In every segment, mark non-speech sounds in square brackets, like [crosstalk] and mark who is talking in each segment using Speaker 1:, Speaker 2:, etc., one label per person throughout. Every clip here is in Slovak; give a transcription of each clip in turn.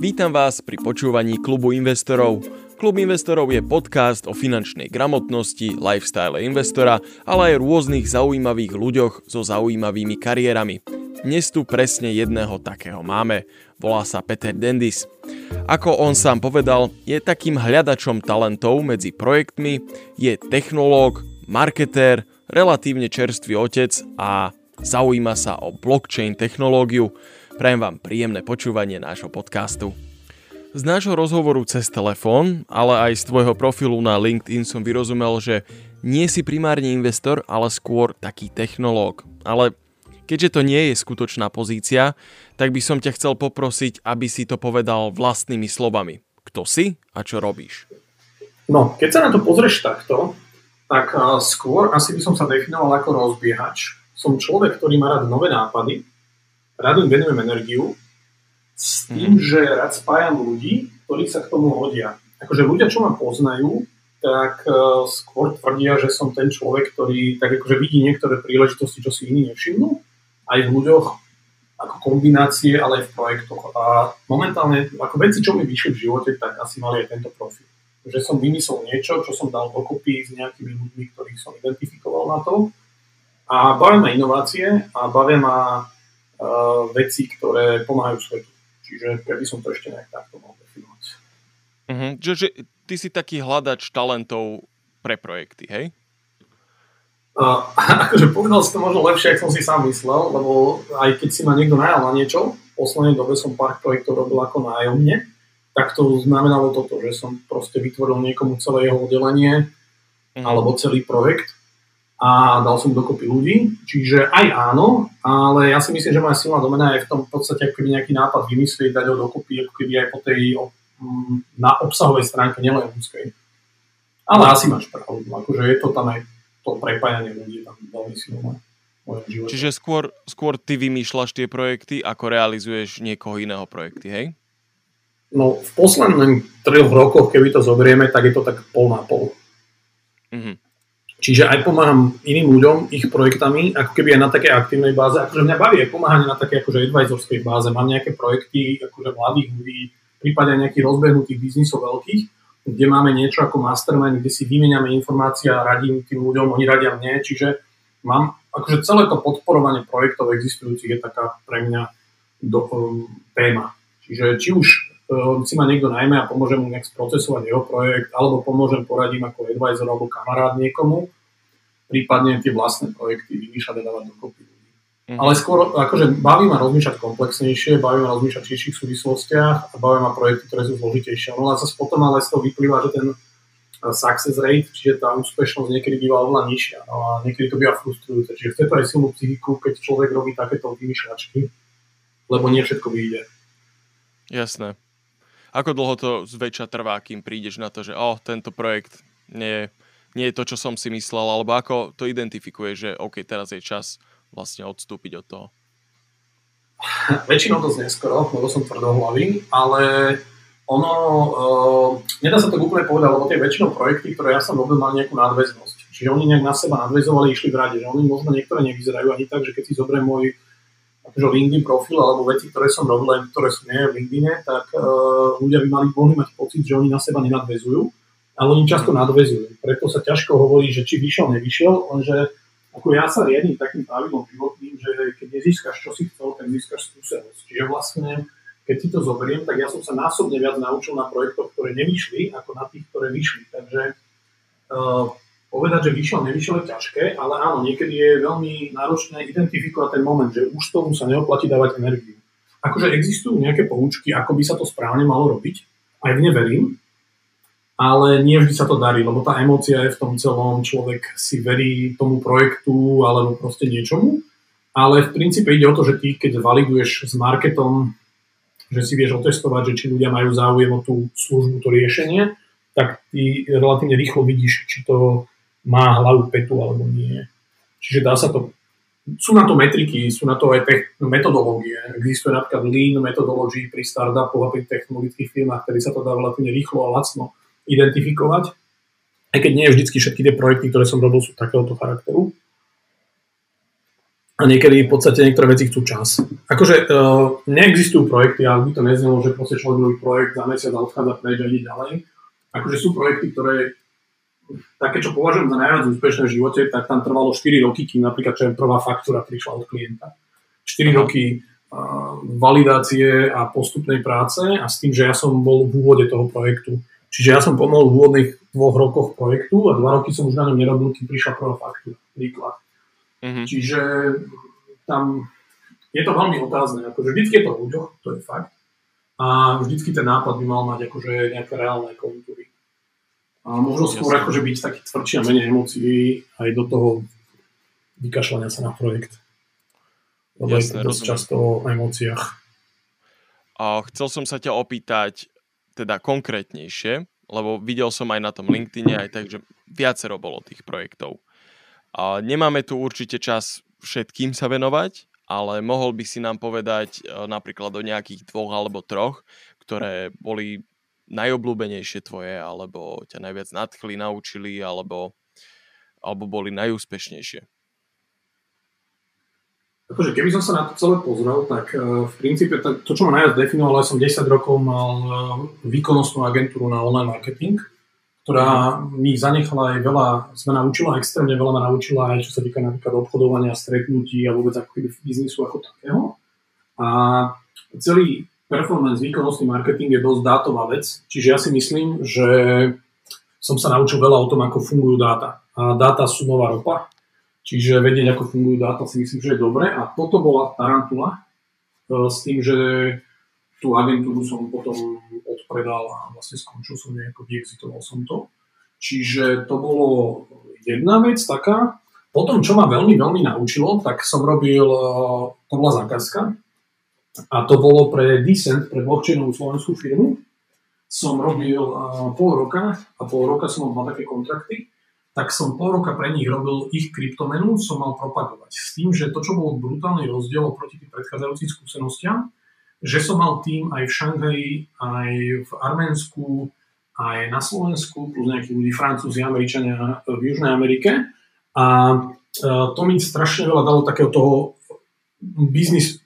Speaker 1: Vítam vás pri počúvaní Klubu investorov. Klub investorov je podcast o finančnej gramotnosti, lifestyle investora, ale aj rôznych zaujímavých ľuďoch so zaujímavými kariérami. Dnes tu presne jedného takého máme. Volá sa Peter Dendis. Ako on sám povedal, je takým hľadačom talentov medzi projektmi, je technológ, marketér, relatívne čerstvý otec a zaujíma sa o blockchain technológiu. Prajem vám príjemné počúvanie nášho podcastu. Z nášho rozhovoru cez telefón, ale aj z tvojho profilu na LinkedIn som vyrozumel, že nie si primárne investor, ale skôr taký technológ. Ale keďže to nie je skutočná pozícia, tak by som ťa chcel poprosiť, aby si to povedal vlastnými slovami. Kto si a čo robíš?
Speaker 2: No, keď sa na to pozrieš takto, tak skôr asi by som sa definoval ako rozbiehač. Som človek, ktorý má rád nové nápady, rád im venujem energiu s tým, mm. že rád spájam ľudí, ktorí sa k tomu hodia. Akože ľudia, čo ma poznajú, tak uh, skôr tvrdia, že som ten človek, ktorý tak akože vidí niektoré príležitosti, čo si iní nevšimnú, aj v ľuďoch, ako kombinácie, ale aj v projektoch. A momentálne, ako veci, čo mi vyšli v živote, tak asi mali aj tento profil. Že som vymyslel niečo, čo som dal dokopy s nejakými ľuďmi, ktorých som identifikoval na to. A bavia ma inovácie a bavia ma veci, ktoré pomáhajú svetu. Čiže keby som to ešte nejak takto mohol definovať.
Speaker 1: Uh-huh. Že, ty si taký hľadač talentov pre projekty, hej?
Speaker 2: Uh, [laughs] akože povedal si to možno lepšie, ako som si sám myslel, lebo aj keď si ma niekto najal na niečo, v poslednej dobe som pár projektov robil ako nájomne, tak to znamenalo toto, že som proste vytvoril niekomu celé jeho oddelenie uh-huh. alebo celý projekt a dal som dokopy ľudí, čiže aj áno, ale ja si myslím, že moja silná domena je v tom v podstate ako nejaký nápad vymyslieť, dať ho dokopy, ako keby aj po tej mm, na obsahovej stránke, nielen ľudskej. Ale asi máš pravdu, akože je to tam aj to prepájanie ľudí tam veľmi silné.
Speaker 1: Čiže skôr, skôr ty vymýšľaš tie projekty, ako realizuješ niekoho iného projekty, hej?
Speaker 2: No v posledných troch rokoch, keby to zoberieme, tak je to tak pol na pol. Mm-hmm. Čiže aj pomáham iným ľuďom ich projektami, ako keby aj na takej aktívnej báze. Akože mňa baví aj pomáhanie na takej akože advisorskej báze. Mám nejaké projekty akože mladých ľudí, prípadne nejakých rozbehnutých biznisov veľkých, kde máme niečo ako mastermind, kde si vymeniame informácie a radím tým ľuďom, oni radia mne. Čiže mám, akože celé to podporovanie projektov existujúcich je taká pre mňa do, um, téma. Čiže či už si ma niekto najmä a pomôžem mu nejak sprocesovať jeho projekt, alebo pomôžem, poradím ako advisor alebo kamarát niekomu, prípadne tie vlastné projekty vymýšľať a dávať dokopy. Mm-hmm. Ale skôr akože baví ma rozmýšľať komplexnejšie, baví ma rozmýšľať v širších súvislostiach a baví ma projekty, ktoré sú zložitejšie. No a zase potom ale z toho vyplýva, že ten uh, success rate, čiže tá úspešnosť niekedy býva oveľa nižšia no a niekedy to býva frustrujúce. Čiže chce to aj silnú psychiku, keď človek robí takéto vymýšľačky, lebo nie všetko vyjde.
Speaker 1: Jasné. Ako dlho to zväčša trvá, kým prídeš na to, že oh, tento projekt nie nie je to, čo som si myslel, alebo ako to identifikuje, že OK, teraz je čas vlastne odstúpiť od toho?
Speaker 2: Väčšinou dosť neskoro, lebo som tvrdohlavý, ale ono, uh, nedá sa to úplne povedať, lebo tie väčšinou projekty, ktoré ja som robil, mali nejakú nadväznosť. Čiže oni nejak na seba nadväzovali, išli v rade, že oni možno niektoré nevyzerajú ani tak, že keď si zoberiem môj akože LinkedIn profil alebo veci, ktoré som robil, ktoré sú nie v LinkedIne, tak uh, ľudia by mali, mohli mať pocit, že oni na seba nenadvezujú ale oni často nadvezujú. Preto sa ťažko hovorí, že či vyšiel, nevyšiel, lenže ako ja sa riadím takým pravidlom životným, že keď nezískaš, čo si chcel, tak získaš skúsenosť. Čiže vlastne, keď si to zoberiem, tak ja som sa násobne viac naučil na projektoch, ktoré nevyšli, ako na tých, ktoré vyšli. Takže uh, povedať, že vyšiel, nevyšiel je ťažké, ale áno, niekedy je veľmi náročné identifikovať ten moment, že už tomu sa neoplatí dávať energiu. Akože existujú nejaké poučky, ako by sa to správne malo robiť, aj v ne verím, ale nie vždy sa to darí, lebo tá emócia je v tom celom, človek si verí tomu projektu alebo proste niečomu, ale v princípe ide o to, že ty, keď validuješ s marketom, že si vieš otestovať, že či ľudia majú záujem o tú službu, to riešenie, tak ty relatívne rýchlo vidíš, či to má hlavu, petu alebo nie. Čiže dá sa to sú na to metriky, sú na to aj metodológie. Existuje napríklad Lean metodológie pri startupoch a pri technologických firmách, ktorý sa to dá relatívne rýchlo a lacno identifikovať, aj keď nie vždy všetky tie projekty, ktoré som robil, sú takéhoto charakteru. a niekedy v podstate niektoré veci chcú čas. Akože uh, neexistujú projekty, ale by to neznelo, že proste človek robí projekt za mesiac a odchádza preč a ide ďalej. Akože sú projekty, ktoré také, čo považujem za najviac úspešné v živote, tak tam trvalo 4 roky, kým napríklad čo prvá faktúra prišla od klienta. 4 roky uh, validácie a postupnej práce a s tým, že ja som bol v úvode toho projektu. Čiže ja som pomohol v úvodných dvoch rokoch projektu a dva roky som už na ňom nerobil, kým prišla prvá faktúra. Príklad. Mm-hmm. Čiže tam je to veľmi otázne. Akože vždycky je to ľuďoch, to je fakt. A vždycky ten nápad by mal mať akože nejaké reálne kontúry. A možno skôr Jasne. akože byť taký tvrdší a menej emócií aj do toho vykašľania sa na projekt. Lebo Jasne, je to často o emóciách.
Speaker 1: A chcel som sa ťa opýtať teda konkrétnejšie, lebo videl som aj na tom LinkedIne aj tak, že viacero bolo tých projektov. A nemáme tu určite čas všetkým sa venovať, ale mohol by si nám povedať e, napríklad o nejakých dvoch alebo troch, ktoré boli najobľúbenejšie tvoje, alebo ťa najviac nadchli, naučili, alebo, alebo boli najúspešnejšie?
Speaker 2: Akože keby som sa na to celé pozrel, tak uh, v princípe to, čo ma najviac definovalo, ja som 10 rokov mal uh, výkonnostnú agentúru na online marketing, ktorá mi zanechala aj veľa, sme naučila extrémne veľa, ma naučila aj čo sa týka napríklad obchodovania, stretnutí a vôbec ako biznisu ako takého. A celý performance, výkonnostný marketing je dosť dátová vec, čiže ja si myslím, že som sa naučil veľa o tom, ako fungujú dáta. A dáta sú nová ropa, čiže vedieť, ako fungujú dáta si myslím, že je dobre. A toto bola tarantula e, s tým, že tú agentúru som potom odpredal a vlastne skončil som nejako, vyexitoval som to. Čiže to bolo jedna vec taká. Potom, čo ma veľmi, veľmi naučilo, tak som robil, e, to bola zákazka a to bolo pre Decent, pre blockchainovú slovenskú firmu. Som robil e, pol roka a pol roka som mal také kontrakty, tak som pol roka pre nich robil ich kryptomenu, som mal propagovať. S tým, že to, čo bol brutálny rozdiel oproti tým predchádzajúcim skúsenostiam, že som mal tým aj v Šangaji, aj v Arménsku, aj na Slovensku, plus nejakí ľudí, Francúzi, Američania v Južnej Amerike. A e, to mi strašne veľa dalo takého toho business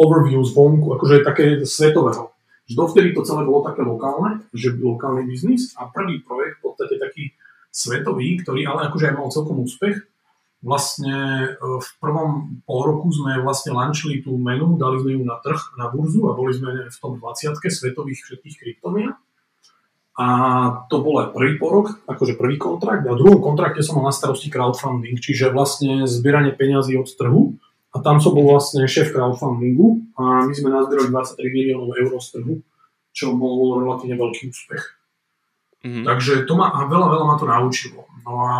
Speaker 2: overview zvonku, akože také svetového. Že dovtedy to celé bolo také lokálne, že byl lokálny biznis a prvý projekt v podstate taký svetový, ktorý ale akože aj mal celkom úspech, vlastne e, v prvom pol roku sme vlastne lančili tú menu, dali sme ju na trh, na burzu a boli sme v tom 20 svetových všetkých kryptomien. A to bol aj prvý porok, akože prvý kontrakt. A v druhom kontrakte som mal na starosti crowdfunding, čiže vlastne zbieranie peňazí od trhu. A tam som bol vlastne šéf crowdfundingu a my sme nazbierali 23 miliónov eur z trhu, čo bol relatívne veľký úspech. Mm-hmm. Takže to ma, a veľa, veľa ma to naučilo. No a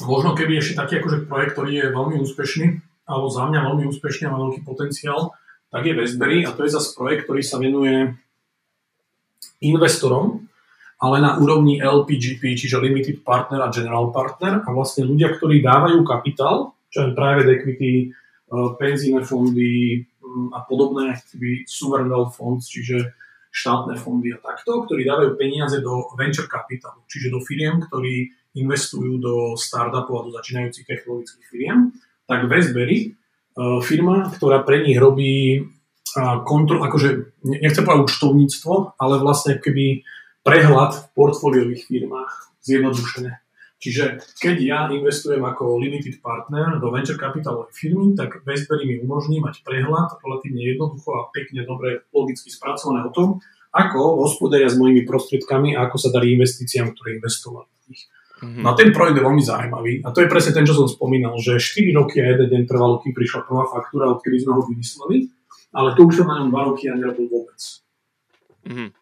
Speaker 2: Možno keby ešte taký akože projekt, ktorý je veľmi úspešný, alebo za mňa veľmi úspešný a má veľký potenciál, tak je Westberry a to je zase projekt, ktorý sa venuje investorom, ale na úrovni LPGP, čiže Limited Partner a General Partner a vlastne ľudia, ktorí dávajú kapitál, čo je private equity, e, penzíne fondy mm, a podobné, aktivy, sovereign wealth funds, čiže štátne fondy a takto, ktorí dávajú peniaze do venture capital, čiže do firiem, ktorí investujú do startupov a do začínajúcich technologických firiem, tak Westberry, e, firma, ktorá pre nich robí kontrol, akože nechcem povedať účtovníctvo, ale vlastne keby prehľad v portfóliových firmách zjednodušené. Čiže keď ja investujem ako limited partner do venture capitalovej firmy, tak Westberry mi umožní mať prehľad relatívne jednoducho a pekne dobre logicky spracované o tom, ako hospodária s mojimi prostriedkami a ako sa darí investíciám, ktoré investovali v nich. Mm-hmm. No a ten projekt je veľmi zaujímavý. A to je presne ten, čo som spomínal, že 4 roky a jeden deň trvalo, kým prišla prvá faktúra, odkedy sme ho vymysleli, ale to už som na ňom 2 roky a nerobil vôbec.
Speaker 1: Mm-hmm.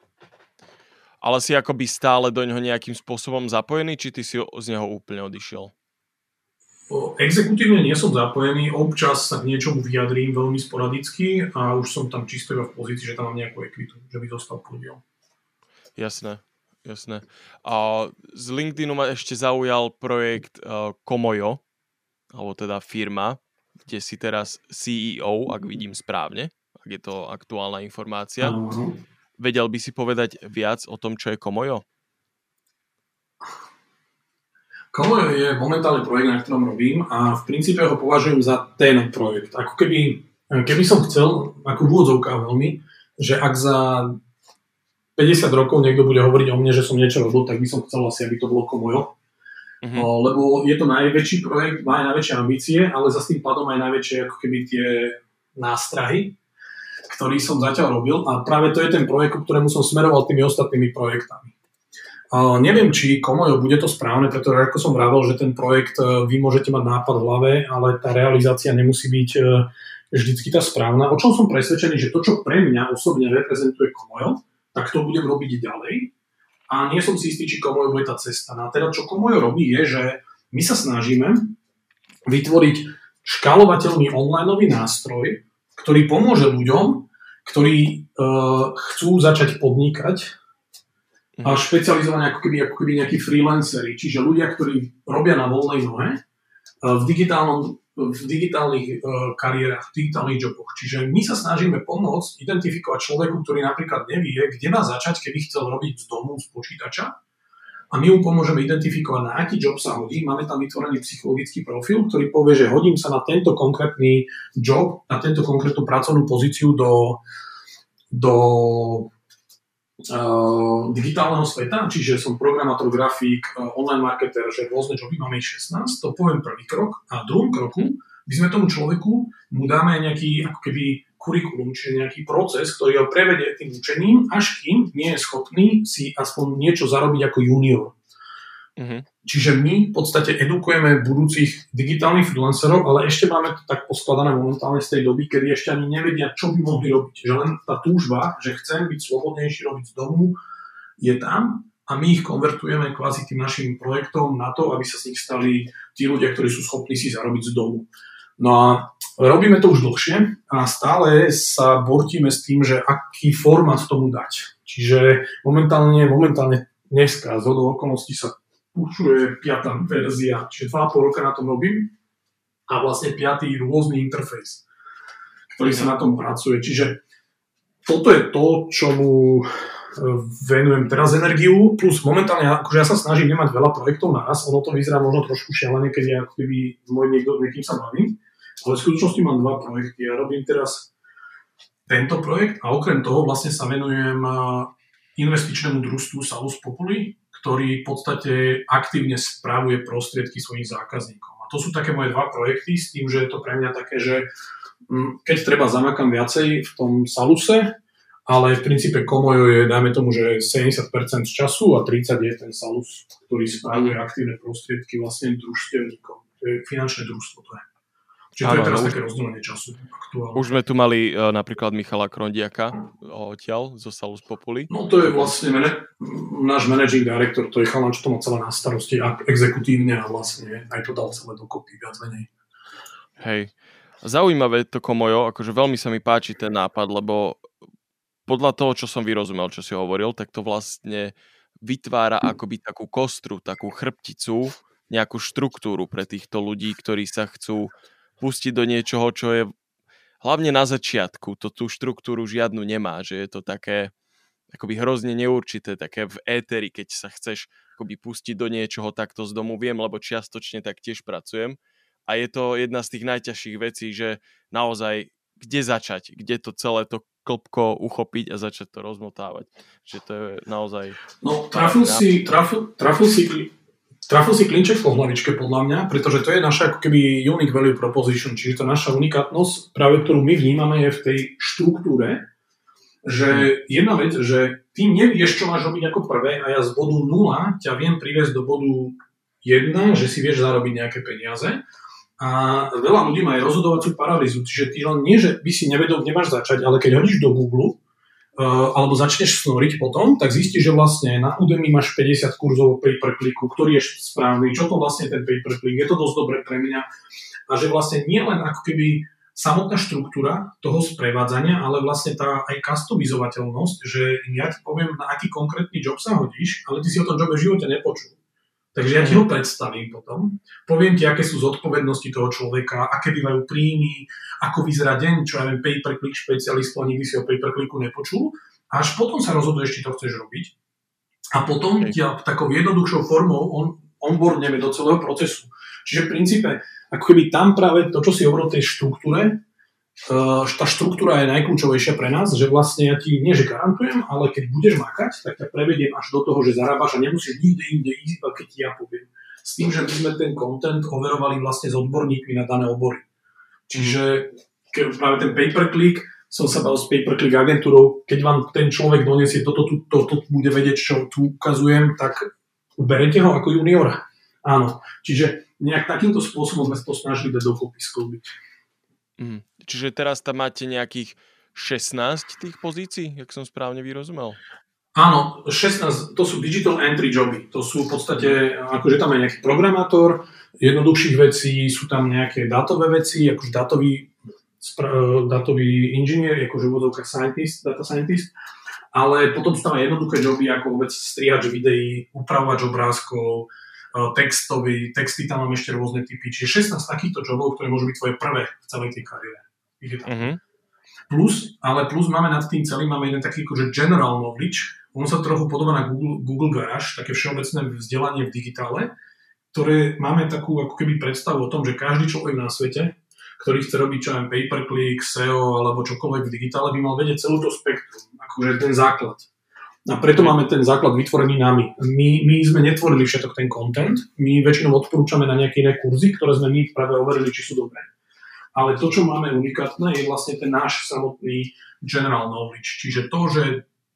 Speaker 1: Ale si akoby stále do ňoho nejakým spôsobom zapojený, či ty si z neho úplne odišiel?
Speaker 2: Exekutívne nie som zapojený, občas sa k niečomu vyjadrím veľmi sporadicky a už som tam čisto v pozícii, že tam mám nejakú ekvitu, že by dostal podiel.
Speaker 1: Jasné. Jasné. A z LinkedInu ma ešte zaujal projekt uh, Komojo, alebo teda firma, kde si teraz CEO, ak vidím správne, ak je to aktuálna informácia. Uh-huh. Vedel by si povedať viac o tom, čo je Komojo?
Speaker 2: Komojo je momentálne projekt, na ktorom robím a v princípe ho považujem za ten projekt. Ako keby, keby som chcel, ako v veľmi, že ak za 50 rokov niekto bude hovoriť o mne, že som niečo robil, tak by som chcel asi, aby to bolo Komojo. O, lebo je to najväčší projekt, má aj najväčšie ambície, ale za tým pádom aj najväčšie ako keby tie nástrahy, ktorý som zatiaľ robil a práve to je ten projekt, ktorému som smeroval tými ostatnými projektami. Uh, neviem, či Komojo bude to správne, pretože ako som vravel, že ten projekt uh, vy môžete mať nápad v hlave, ale tá realizácia nemusí byť uh, vždycky tá správna. O čom som presvedčený, že to, čo pre mňa osobne reprezentuje Komojo, tak to budem robiť ďalej. A nie som si istý, či Komojo bude tá cesta. No a teda, čo Komojo robí, je, že my sa snažíme vytvoriť škálovateľný online nástroj, ktorý pomôže ľuďom, ktorí uh, chcú začať podnikať a špecializovaní ako keby, ako keby nejakí freelanceri, čiže ľudia, ktorí robia na voľnej nohe v, digitálnom, v digitálnych uh, kariérach, v digitálnych joboch. Čiže my sa snažíme pomôcť identifikovať človeku, ktorý napríklad nevie, kde má začať, keby chcel robiť z domu, z počítača. A my mu pomôžeme identifikovať, na aký job sa hodí. Máme tam vytvorený psychologický profil, ktorý povie, že hodím sa na tento konkrétny job, na tento konkrétnu pracovnú pozíciu do, do uh, digitálneho sveta, čiže som programátor, grafík, uh, online marketer, že rôzne joby máme ich 16, to poviem prvý krok. A druhom kroku by sme tomu človeku mu dáme nejaký ako keby kurikulum, čiže nejaký proces, ktorý ho prevedie tým učením, až kým nie je schopný si aspoň niečo zarobiť ako junior. Uh-huh. Čiže my v podstate edukujeme budúcich digitálnych freelancerov, ale ešte máme to tak poskladané momentálne z tej doby, kedy ešte ani nevedia, čo by mohli robiť. Že len tá túžba, že chcem byť slobodnejší, robiť z domu, je tam a my ich konvertujeme kvázi tým našim projektom na to, aby sa z nich stali tí ľudia, ktorí sú schopní si zarobiť z domu. No a robíme to už dlhšie a stále sa bortíme s tým, že aký formát tomu dať. Čiže momentálne, momentálne dneska z okolností sa už je piatá verzia, čiže 2,5 roka na tom robím a vlastne piatý rôzny interfejs, ktorý sa na tom pracuje. Čiže toto je to, čomu e, venujem teraz energiu, plus momentálne, akože ja sa snažím nemať veľa projektov raz, ono to vyzerá možno trošku šialené, keď ja keby môj niekto, niekým sa bavím, ale v skutočnosti mám dva projekty. Ja robím teraz tento projekt a okrem toho vlastne sa venujem e, investičnému družstvu Salus Populi, ktorý v podstate aktívne spravuje prostriedky svojim zákazníkom. A to sú také moje dva projekty s tým, že je to pre mňa také, že mm, keď treba zamakám viacej v tom saluse, ale v princípe Komojo je, dajme tomu, že 70% z času a 30% je ten salus, ktorý spravuje aktívne prostriedky vlastne družstevníkom. To je finančné družstvo, to je. Čiže to je teraz také rozdelenie času aktuálne.
Speaker 1: Už sme tu mali uh, napríklad Michala Krondiaka odtiaľ zo Salus Populi.
Speaker 2: No to je vlastne mene- náš managing director, to je chalan, čo to má celé na starosti a exekutívne a vlastne aj to dal celé dokopy viac menej.
Speaker 1: Hej. Zaujímavé to Komojo, akože veľmi sa mi páči ten nápad, lebo podľa toho, čo som vyrozumel, čo si hovoril, tak to vlastne vytvára akoby takú kostru, takú chrbticu, nejakú štruktúru pre týchto ľudí, ktorí sa chcú pustiť do niečoho, čo je hlavne na začiatku, to tú štruktúru žiadnu nemá, že je to také akoby hrozne neurčité, také v éteri, keď sa chceš akoby pustiť do niečoho takto z domu. Viem, lebo čiastočne tak tiež pracujem a je to jedna z tých najťažších vecí, že naozaj kde začať, kde to celé to klopko uchopiť a začať to rozmotávať. Že to je naozaj...
Speaker 2: No, trafil si, trafil, trafil si Trafil si klinček po hlavičke podľa mňa, pretože to je naša ako keby unique value proposition, čiže to naša unikátnosť, práve ktorú my vnímame je v tej štruktúre, že jedna vec, že ty nevieš, čo máš robiť ako prvé a ja z bodu 0 ťa viem priviesť do bodu 1, že si vieš zarobiť nejaké peniaze. A veľa ľudí má aj rozhodovacú paralýzu, čiže ty len nie, že by si nevedel, kde máš začať, ale keď hodíš do Google, alebo začneš snoriť potom, tak zistíš, že vlastne na Udemy máš 50 kurzov pay per clicku, ktorý je správny, čo to vlastne ten pay per click, je to dosť dobre pre mňa. A že vlastne nie len ako keby samotná štruktúra toho sprevádzania, ale vlastne tá aj customizovateľnosť, že ja ti poviem, na aký konkrétny job sa hodíš, ale ty si o tom jobe v živote nepočul. Takže ja ti ho predstavím potom, poviem ti, aké sú zodpovednosti toho človeka, aké bývajú príjmy, ako vyzerá deň, čo ja viem, pay per click špecialistu, nikdy si o pay per clicku nepočul. A až potom sa rozhoduješ, či to chceš robiť. A potom okay. ja takou jednoduchšou formou on onboardneme do celého procesu. Čiže v princípe, ako keby tam práve to, čo si hovoril o tej štruktúre, tá štruktúra je najkľúčovejšia pre nás, že vlastne ja ti nie, že garantujem, ale keď budeš makať, tak ťa prevediem až do toho, že zarábaš a nemusíš nikde inde ísť, keď ti ja poviem. S tým, že my sme ten content overovali vlastne s odborníkmi na dané obory. Čiže keď práve ten pay-per-click, som sa bal s pay-per-click agentúrou, keď vám ten človek donesie toto, to, to, to, bude vedieť, čo tu ukazujem, tak berete ho ako juniora. Áno. Čiže nejak takýmto spôsobom sme to snažili dať dokopy sklbiť.
Speaker 1: Mm. Čiže teraz tam máte nejakých 16 tých pozícií, jak som správne vyrozumel?
Speaker 2: Áno, 16, to sú digital entry joby. To sú v podstate, akože tam je nejaký programátor, jednoduchších vecí, sú tam nejaké dátové veci, akože dátový datový inžinier, akože vodovka scientist, data scientist, ale potom sú tam aj jednoduché joby, ako vôbec strihač videí, upravovač obrázkov, e, textový, texty tam mám ešte rôzne typy. Čiže 16 takýchto jobov, ktoré môžu byť tvoje prvé v celej tej kariére. Uh-huh. Plus, ale plus máme nad tým celým, máme jeden taký akože general knowledge, on sa trochu podobá na Google, Google Garage, také všeobecné vzdelanie v digitále, ktoré máme takú ako keby predstavu o tom, že každý človek na svete ktorý chce robiť čo aj pay-per-click, SEO alebo čokoľvek v digitále, by mal vedieť celú to spektrum, akože ten základ. A preto máme ten základ vytvorený nami. My, my sme netvorili všetok ten content, my väčšinou odporúčame na nejaké iné kurzy, ktoré sme my práve overili, či sú dobré. Ale to, čo máme unikátne, je vlastne ten náš samotný general knowledge. Čiže to, že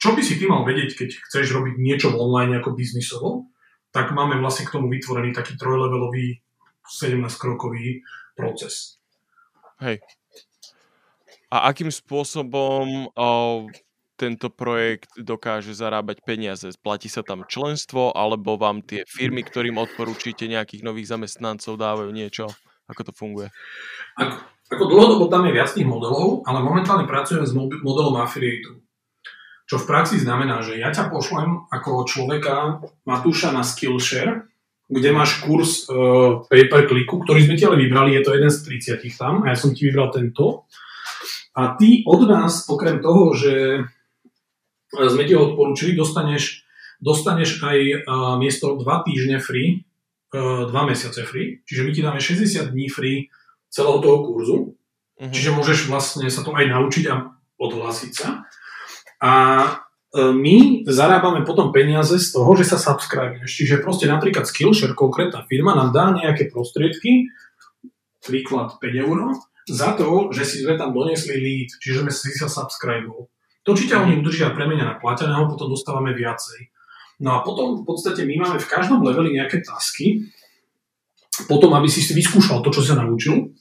Speaker 2: čo by si ty mal vedieť, keď chceš robiť niečo online ako biznisovo, tak máme vlastne k tomu vytvorený taký trojlevelový 17-krokový proces.
Speaker 1: Hej. A akým spôsobom o, tento projekt dokáže zarábať peniaze? Platí sa tam členstvo, alebo vám tie firmy, ktorým odporúčite nejakých nových zamestnancov, dávajú niečo? Ako to funguje?
Speaker 2: Ako, ako dlhodobo tam je viac tých modelov, ale momentálne pracujeme s modelom affiliate. Čo v praxi znamená, že ja ťa pošlem ako človeka Matúša na Skillshare, kde máš kurz uh, pay per clicku, ktorý sme ti ale vybrali, je to jeden z 30 tam a ja som ti vybral tento. A ty od nás, okrem toho, že sme ti ho odporúčili, dostaneš, dostaneš aj uh, miesto 2 týždne free, uh, 2 mesiace free, čiže my ti dáme 60 dní free celého toho kurzu, uh-huh. čiže môžeš vlastne sa to aj naučiť a odhlásiť sa. A my zarábame potom peniaze z toho, že sa subscribuješ. Čiže proste napríklad Skillshare, konkrétna firma, nám dá nejaké prostriedky, príklad 5 eur, za to, že si sme tam donesli lead, čiže sme si sa subscribol. To, či ťa oni udržia premenia na plateného, potom dostávame viacej. No a potom v podstate my máme v každom leveli nejaké tasky, potom, aby si si vyskúšal to, čo sa naučil,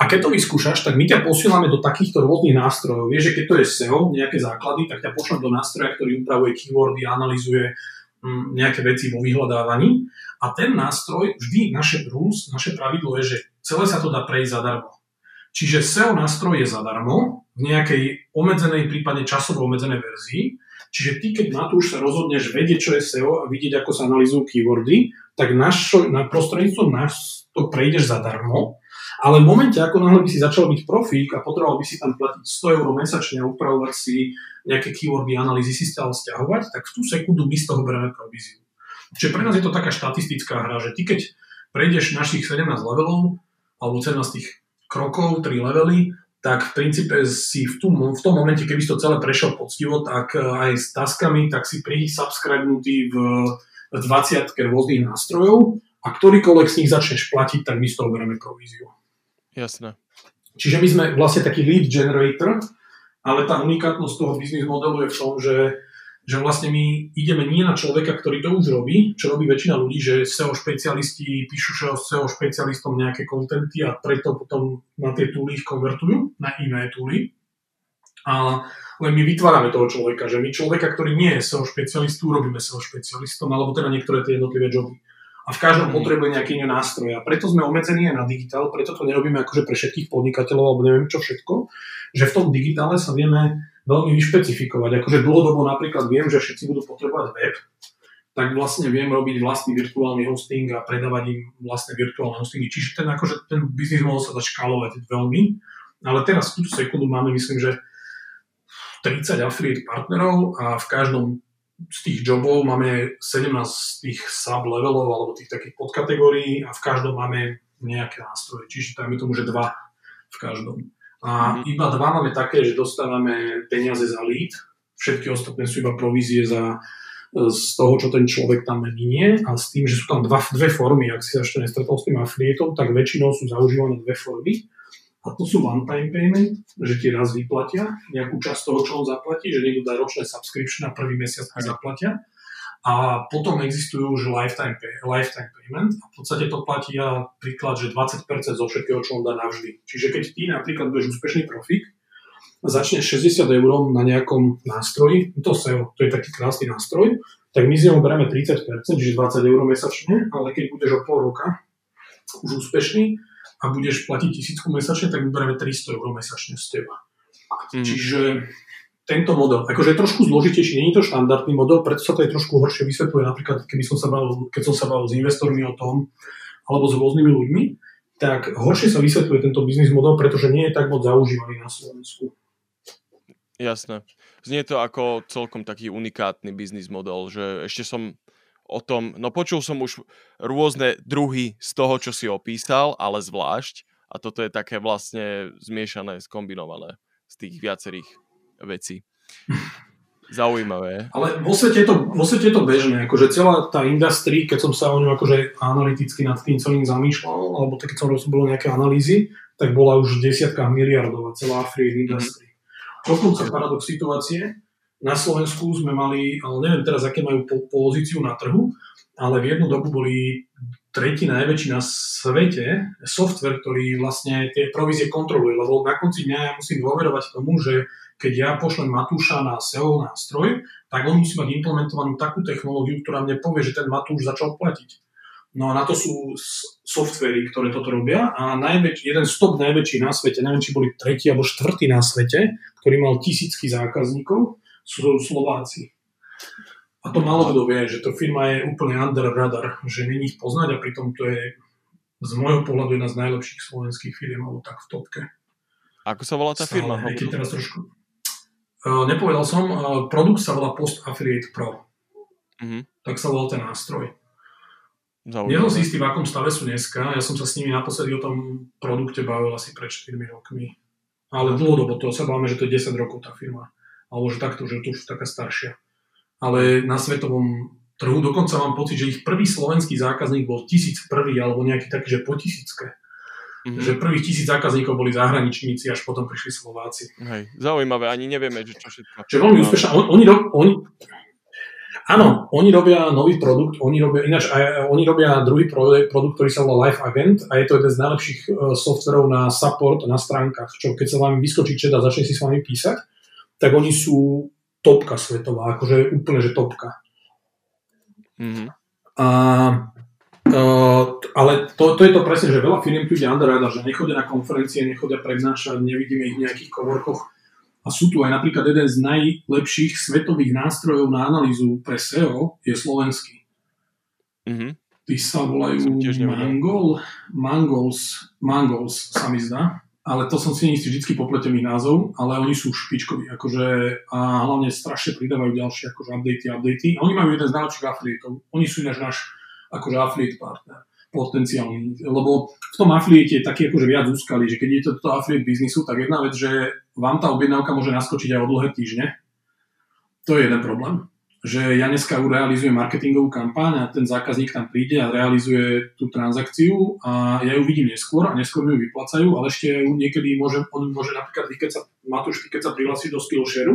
Speaker 2: a keď to vyskúšaš, tak my ťa posielame do takýchto rôznych nástrojov. Vieš, že keď to je SEO, nejaké základy, tak ťa pošlem do nástroja, ktorý upravuje keywordy, analizuje mm, nejaké veci vo vyhľadávaní. A ten nástroj, vždy naše rules, naše pravidlo je, že celé sa to dá prejsť zadarmo. Čiže SEO nástroj je zadarmo v nejakej obmedzenej, prípadne časovo obmedzenej verzii. Čiže ty, keď na to už sa rozhodneš vedieť, čo je SEO a vidieť, ako sa analýzujú keywordy, tak našo, na prostredníctvom nás to prejdeš zadarmo ale v momente, ako náhle by si začal byť profík a potreboval by si tam platiť 100 eur mesačne a upravovať si nejaké keywordy, analýzy si stále stiahovať, tak v tú sekundu my z toho bereme províziu. Čiže pre nás je to taká štatistická hra, že ty keď prejdeš našich 17 levelov, alebo 17 tých krokov, 3 levely, tak v princípe si v, tom, v tom momente, keby si to celé prešiel poctivo, tak eh, aj s taskami, tak si pri subscribenutý v, v 20 rôznych nástrojov a ktorýkoľvek z nich začneš platiť, tak my z toho bereme províziu.
Speaker 1: Jasné.
Speaker 2: Čiže my sme vlastne taký lead generator, ale tá unikátnosť toho biznis modelu je v tom, že, že vlastne my ideme nie na človeka, ktorý to už robí, čo robí väčšina ľudí, že SEO špecialisti píšu SEO špecialistom nejaké kontenty a preto potom na tie túly ich konvertujú, na iné túly. A len my vytvárame toho človeka, že my človeka, ktorý nie je SEO špecialistu, robíme SEO špecialistom, alebo teda niektoré tie jednotlivé joby a v každom mm. potrebuje nejaký iný nástroj. A preto sme obmedzení aj na digitál, preto to nerobíme akože pre všetkých podnikateľov alebo neviem čo všetko, že v tom digitále sa vieme veľmi vyšpecifikovať. Akože dlhodobo napríklad viem, že všetci budú potrebovať web, tak vlastne viem robiť vlastný virtuálny hosting a predávať im vlastné virtuálne hostingy. Čiže ten, akože, ten biznis mohol sa dať škálovať veľmi, ale teraz v túto sekundu máme, myslím, že 30 affiliate partnerov a v každom z tých jobov máme 17 tých sub-levelov alebo tých takých podkategórií a v každom máme nejaké nástroje. Čiže dajme tomu, že dva v každom. A mm-hmm. iba dva máme také, že dostávame peniaze za lead, všetky ostatné sú iba provízie za, z toho, čo ten človek tam minie a s tým, že sú tam dva, dve formy, ak si sa ešte nestretol s tým affiliatom, tak väčšinou sú zaužívané dve formy. A to sú one-time payment, že ti raz vyplatia nejakú časť toho, čo on zaplatí, že niekto dá ročné subscription a prvý mesiac ti zaplatia. A potom existujú už lifetime, pay, lifetime payment a v podstate to platí ja príklad, že 20% zo všetkého, čo on dá navždy. Čiže keď ty napríklad budeš úspešný profik, začneš 60 eur na nejakom nástroji, to SEO, to je taký krásny nástroj, tak my z neho bereme 30%, čiže 20 eur mesačne, ale keď budeš o pol roka už úspešný, a budeš platiť tisícku mesačne, tak vyberieme 300 eur mesačne z teba. Mm. Čiže tento model, akože je trošku zložitejší, nie je to štandardný model, preto sa to aj trošku horšie vysvetľuje, napríklad keby som sa bavil, keď som sa bavil s investormi o tom, alebo s rôznymi ľuďmi, tak horšie sa vysvetľuje tento biznis model, pretože nie je tak moc zaužívaný na Slovensku.
Speaker 1: Jasné. Znie to ako celkom taký unikátny biznis model, že ešte som o tom, no počul som už rôzne druhy z toho, čo si opísal, ale zvlášť. A toto je také vlastne zmiešané, skombinované z tých viacerých vecí. Zaujímavé.
Speaker 2: Ale vo svete, je to, vo svete je to bežné, akože celá tá industrie, keď som sa o ňu akože analyticky nad tým celým zamýšľal, alebo keď som robil nejaké analýzy, tak bola už desiatka miliardová celá affiliate mhm. industry. Dokonca paradox situácie, na Slovensku sme mali, ale neviem teraz, aké majú po, pozíciu na trhu, ale v jednu dobu boli tretí najväčší na svete software, ktorý vlastne tie provízie kontroluje, lebo na konci dňa ja musím dôverovať tomu, že keď ja pošlem Matúša na SEO nástroj, tak on musí mať implementovanú takú technológiu, ktorá mne povie, že ten Matúš začal platiť. No a na to sú softvery, ktoré toto robia a najväč- jeden stop najväčší na svete, neviem, či boli tretí alebo štvrtý na svete, ktorý mal tisícky zákazníkov, sú Slováci. A to malo kto vie, že to firma je úplne under radar, že není ich poznať a pritom to je z môjho pohľadu jedna z najlepších slovenských firm, alebo tak v topke.
Speaker 1: Ako sa volá tá Stále, firma?
Speaker 2: teraz trošku... Uh, nepovedal som, uh, produkt sa volá Post Affiliate Pro. Uh-huh. Tak sa volá ten nástroj. Nie som si istý, v akom stave sú dneska. Ja som sa s nimi naposledy o tom produkte bavil asi pred 4 rokmi. Ale dlhodobo, to sa bavíme, že to je 10 rokov tá firma alebo že takto, že to už taká staršia. Ale na svetovom trhu dokonca mám pocit, že ich prvý slovenský zákazník bol tisíc prvý, alebo nejaký taký, že po tisícke. Mm-hmm. Že prvých tisíc zákazníkov boli zahraničníci, až potom prišli Slováci.
Speaker 1: Hej, zaujímavé, ani nevieme, že čo všetko.
Speaker 2: Čo veľmi úspešná. On, oni, oni, áno, oni robia nový produkt, oni robia, ináč aj, oni robia druhý produkt, produkt, ktorý sa volá Life Agent a je to jeden z najlepších uh, softverov na support na stránkach, čo keď sa vám vyskočí čet a začne si s vami písať, tak oni sú topka svetová, akože úplne, že topka. Mm-hmm. A, uh, ale to, to je to presne, že veľa firm tu ide under že nechodia na konferencie, nechodia prednášať, nevidíme ich v nejakých kovorkoch. A sú tu aj napríklad jeden z najlepších svetových nástrojov na analýzu pre SEO je slovenský. Mm-hmm. Tí sa volajú Mangol, Mangols, Mangols sa mi zdá ale to som si istý vždy popletem ich názov, ale oni sú špičkoví, akože a hlavne strašne pridávajú ďalšie akože updaty, updaty. A oni majú jeden z najlepších affiliatov. Oni sú ináč náš akože affiliate partner potenciálny, lebo v tom affiliate je taký akože viac úskali, že keď je to toto affiliate biznisu, tak jedna vec, že vám tá objednávka môže naskočiť aj o dlhé týždne. To je jeden problém že ja dneska realizujem marketingovú kampaň a ten zákazník tam príde a realizuje tú transakciu a ja ju vidím neskôr a neskôr mi ju vyplacajú, ale ešte ju niekedy môže, on môže napríklad, keď sa, Matúš, keď sa prihlási do Skillshare,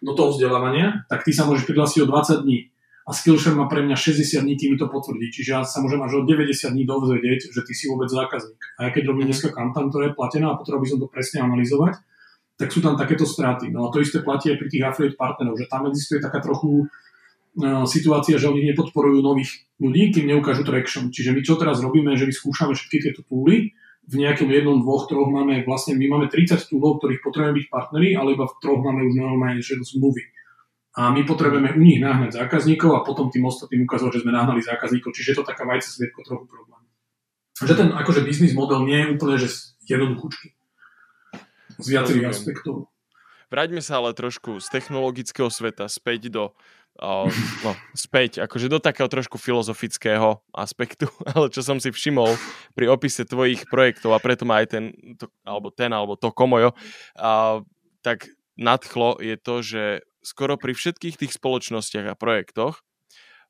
Speaker 2: do toho vzdelávania, tak ty sa môžeš prihlásiť o 20 dní. A Skillshare má pre mňa 60 dní, kým mi to potvrdí. Čiže ja sa môžem až o 90 dní dozvedieť, že ty si vôbec zákazník. A ja keď robím dneska kampaň, ktorá je platená a potreboval by som to presne analyzovať, tak sú tam takéto straty. No a to isté platí aj pri tých affiliate partnerov, že tam existuje taká trochu uh, situácia, že oni nepodporujú nových ľudí, kým neukážu traction. Čiže my čo teraz robíme, že vyskúšame všetky tieto túly, v nejakom jednom, dvoch, troch máme vlastne, my máme 30 túlov, ktorých potrebujeme byť partneri, ale iba v troch máme už normálne že zmluvy. A my potrebujeme u nich náhnať zákazníkov a potom tým ostatným ukázať, že sme nahnali zákazníkov. Čiže je to taká vajce svietko trochu problém. Že ten akože biznis model nie je úplne že jednoduchúčky z viacerých aspektov.
Speaker 1: Vráťme sa ale trošku z technologického sveta späť do no, späť, akože do takého trošku filozofického aspektu, [laughs] ale čo som si všimol pri opise tvojich projektov a preto má aj ten, to, alebo ten, alebo to Komojo, uh, tak nadchlo je to, že skoro pri všetkých tých spoločnostiach a projektoch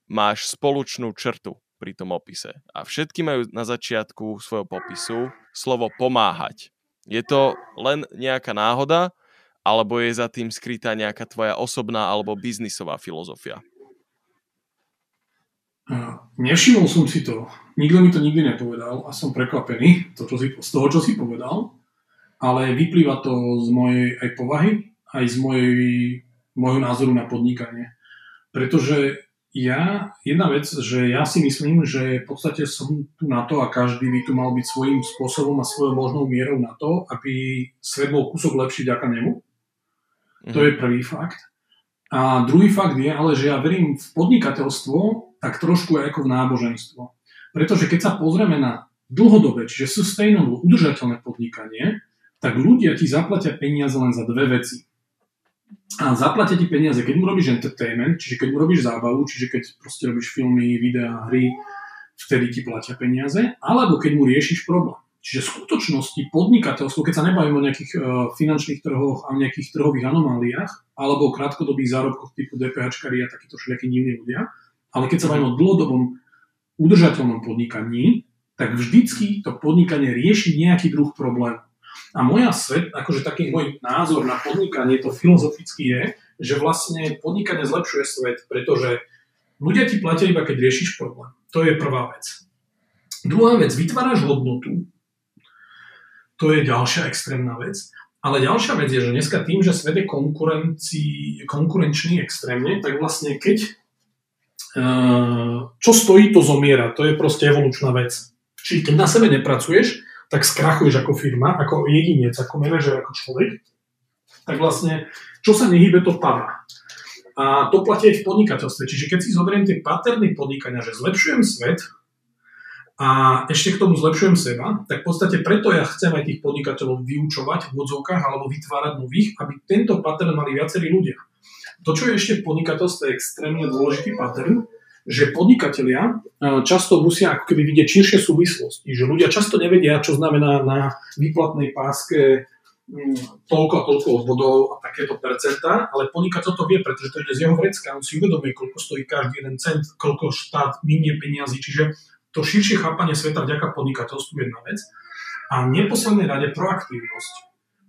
Speaker 1: máš spoločnú črtu pri tom opise. A všetky majú na začiatku svojho popisu slovo pomáhať. Je to len nejaká náhoda, alebo je za tým skrytá nejaká tvoja osobná alebo biznisová filozofia?
Speaker 2: Nevšimol som si to. Nikto mi to nikdy nepovedal a som prekvapený to, čo si, z toho, čo si povedal. Ale vyplýva to z mojej aj povahy, aj z mojej, môjho názoru na podnikanie. Pretože ja, jedna vec, že ja si myslím, že v podstate som tu na to a každý by tu mal byť svojím spôsobom a svojou možnou mierou na to, aby svet bol kúsok lepší ďaká nemu. To mhm. je prvý fakt. A druhý fakt je ale, že ja verím v podnikateľstvo tak trošku aj ako v náboženstvo. Pretože keď sa pozrieme na dlhodobé, čiže sustainable, udržateľné podnikanie, tak ľudia ti zaplatia peniaze len za dve veci. A zaplatia ti peniaze, keď mu robíš entertainment, čiže keď mu robíš zábavu, čiže keď proste robíš filmy, videá, hry, vtedy ti platia peniaze, alebo keď mu riešiš problém. Čiže v skutočnosti podnikateľstvo, keď sa nebavíme o nejakých uh, finančných trhoch a nejakých trhových anomáliách, alebo o krátkodobých zárobkoch typu DPH a takíto všelijakí divní ľudia, ale keď sa bavíme o dlhodobom udržateľnom podnikaní, tak vždycky to podnikanie rieši nejaký druh problém. A moja svet, akože taký môj názor na podnikanie, to filozoficky je, že vlastne podnikanie zlepšuje svet, pretože ľudia ti platia iba, keď riešiš problém. To je prvá vec. Druhá vec, vytváraš hodnotu, to je ďalšia extrémna vec. Ale ďalšia vec je, že dneska tým, že svet je konkurenčný extrémne, tak vlastne keď uh, čo stojí, to zomiera. To je proste evolučná vec. Čiže keď na sebe nepracuješ, tak skrachuješ ako firma, ako jedinec, ako manažer, ako človek, tak vlastne čo sa nehybe, to padá. A to platí aj v podnikateľstve. Čiže keď si zoberiem tie paterny podnikania, že zlepšujem svet, a ešte k tomu zlepšujem seba, tak v podstate preto ja chcem aj tých podnikateľov vyučovať v odzovkách alebo vytvárať nových, aby tento pattern mali viacerí ľudia. To, čo je ešte v podnikateľstve extrémne dôležitý pattern, že podnikatelia e, často musia ako keby vidieť širšie súvislosti, že ľudia často nevedia, čo znamená na výplatnej páske mm, toľko a toľko odvodov a takéto percentá, ale podnikateľ to vie, pretože to ide z jeho vrecka, on si uvedomuje, koľko stojí každý jeden cent, koľko štát minie peniazy, čiže to širšie chápanie sveta vďaka podnikateľstvu je jedna vec. A v neposlednej rade proaktívnosť.